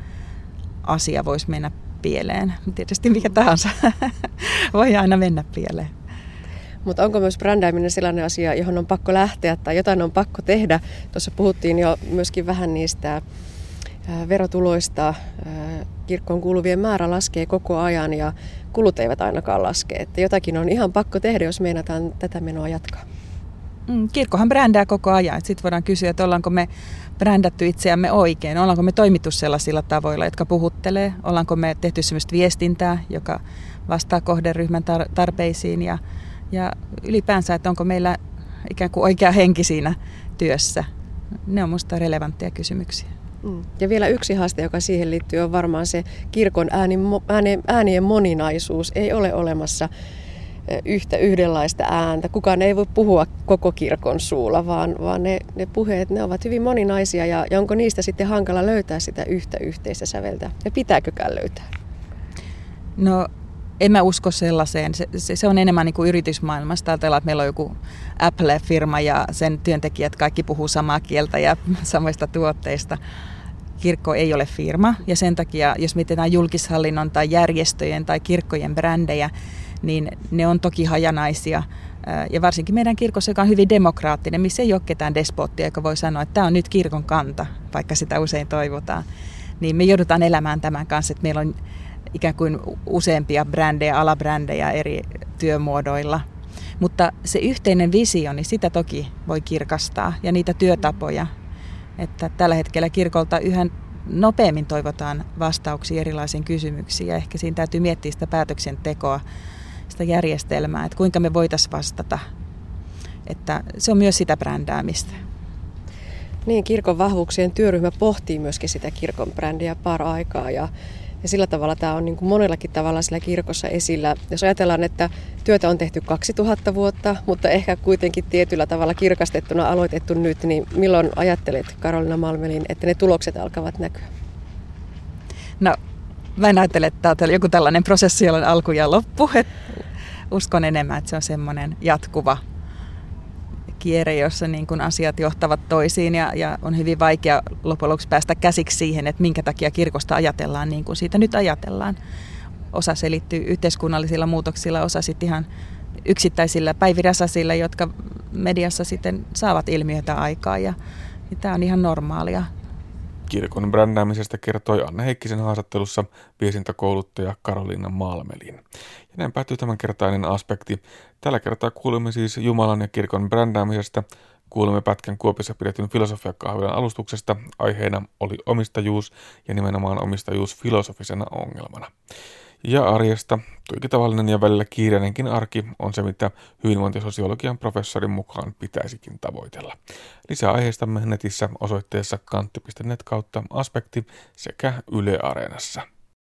asia voisi mennä pieleen. Tietysti mikä tahansa (laughs) voi aina mennä pieleen. Mutta onko myös brändääminen sellainen asia, johon on pakko lähteä tai jotain on pakko tehdä? Tuossa puhuttiin jo myöskin vähän niistä verotuloista. Kirkkoon kuuluvien määrä laskee koko ajan ja kulut eivät ainakaan laske. Että jotakin on ihan pakko tehdä, jos meinataan tätä menoa jatkaa. Mm, kirkkohan brändää koko ajan. Sitten voidaan kysyä, että ollaanko me brändätty itseämme oikein. Ollaanko me toimittu sellaisilla tavoilla, jotka puhuttelee. Ollaanko me tehty sellaista viestintää, joka vastaa kohderyhmän tarpeisiin. Ja, ja ylipäänsä, että onko meillä ikään kuin oikea henki siinä työssä. Ne on minusta relevantteja kysymyksiä. Mm. Ja vielä yksi haaste, joka siihen liittyy, on varmaan se kirkon ääni, ääni, äänien moninaisuus. Ei ole olemassa yhtä yhdenlaista ääntä. Kukaan ei voi puhua koko kirkon suulla, vaan, vaan ne, ne puheet ne ovat hyvin moninaisia ja, ja onko niistä sitten hankala löytää sitä yhtä yhteistä säveltä ja pitääkökään löytää? No en mä usko sellaiseen. Se, se, se on enemmän niin kuin yritysmaailmasta. Ajatellaan, että meillä on joku Apple-firma ja sen työntekijät kaikki puhuu samaa kieltä ja (laughs) samoista tuotteista. Kirkko ei ole firma ja sen takia, jos mietitään julkishallinnon tai järjestöjen tai kirkkojen brändejä, niin ne on toki hajanaisia. Ja varsinkin meidän kirkossa, joka on hyvin demokraattinen, missä ei ole ketään despoottia, joka voi sanoa, että tämä on nyt kirkon kanta, vaikka sitä usein toivotaan. Niin me joudutaan elämään tämän kanssa, että meillä on ikään kuin useampia brändejä, alabrändejä eri työmuodoilla. Mutta se yhteinen visio, niin sitä toki voi kirkastaa ja niitä työtapoja. Että tällä hetkellä kirkolta yhä nopeammin toivotaan vastauksia erilaisiin kysymyksiin ja ehkä siinä täytyy miettiä sitä päätöksentekoa, sitä järjestelmää, että kuinka me voitaisiin vastata. Että se on myös sitä brändäämistä. Niin, kirkon vahvuuksien työryhmä pohtii myöskin sitä kirkon brändiä par aikaa ja ja sillä tavalla tämä on niin kuin monellakin tavalla sillä kirkossa esillä. Jos ajatellaan, että työtä on tehty 2000 vuotta, mutta ehkä kuitenkin tietyllä tavalla kirkastettuna aloitettu nyt, niin milloin ajattelet Karolina Malmelin, että ne tulokset alkavat näkyä? No, mä en ajattele, että tämä on joku tällainen prosessi, jolla on alku ja loppu. Uskon enemmän, että se on semmoinen jatkuva kierre, jossa niin kuin asiat johtavat toisiin ja, ja on hyvin vaikea loppujen lopuksi päästä käsiksi siihen, että minkä takia kirkosta ajatellaan niin kuin siitä nyt ajatellaan. Osa selittyy yhteiskunnallisilla muutoksilla, osa sitten ihan yksittäisillä päiviräsäsillä, jotka mediassa sitten saavat ilmiötä aikaa ja, ja tämä on ihan normaalia. Kirkon brändäämisestä kertoi Anne Heikkisen haastattelussa viestintäkouluttaja Karoliina Malmelin. Näin päättyy tämänkertainen aspekti. Tällä kertaa kuulimme siis Jumalan ja kirkon brändäämisestä. Kuulimme pätkän Kuopissa pidetyn filosofiakahvilan alustuksesta. Aiheena oli omistajuus ja nimenomaan omistajuus filosofisena ongelmana. Ja arjesta, tuikin tavallinen ja välillä kiireinenkin arki on se, mitä hyvinvointisosiologian professorin mukaan pitäisikin tavoitella. Lisää aiheistamme netissä osoitteessa kantti.net kautta aspekti sekä Yle Areenassa.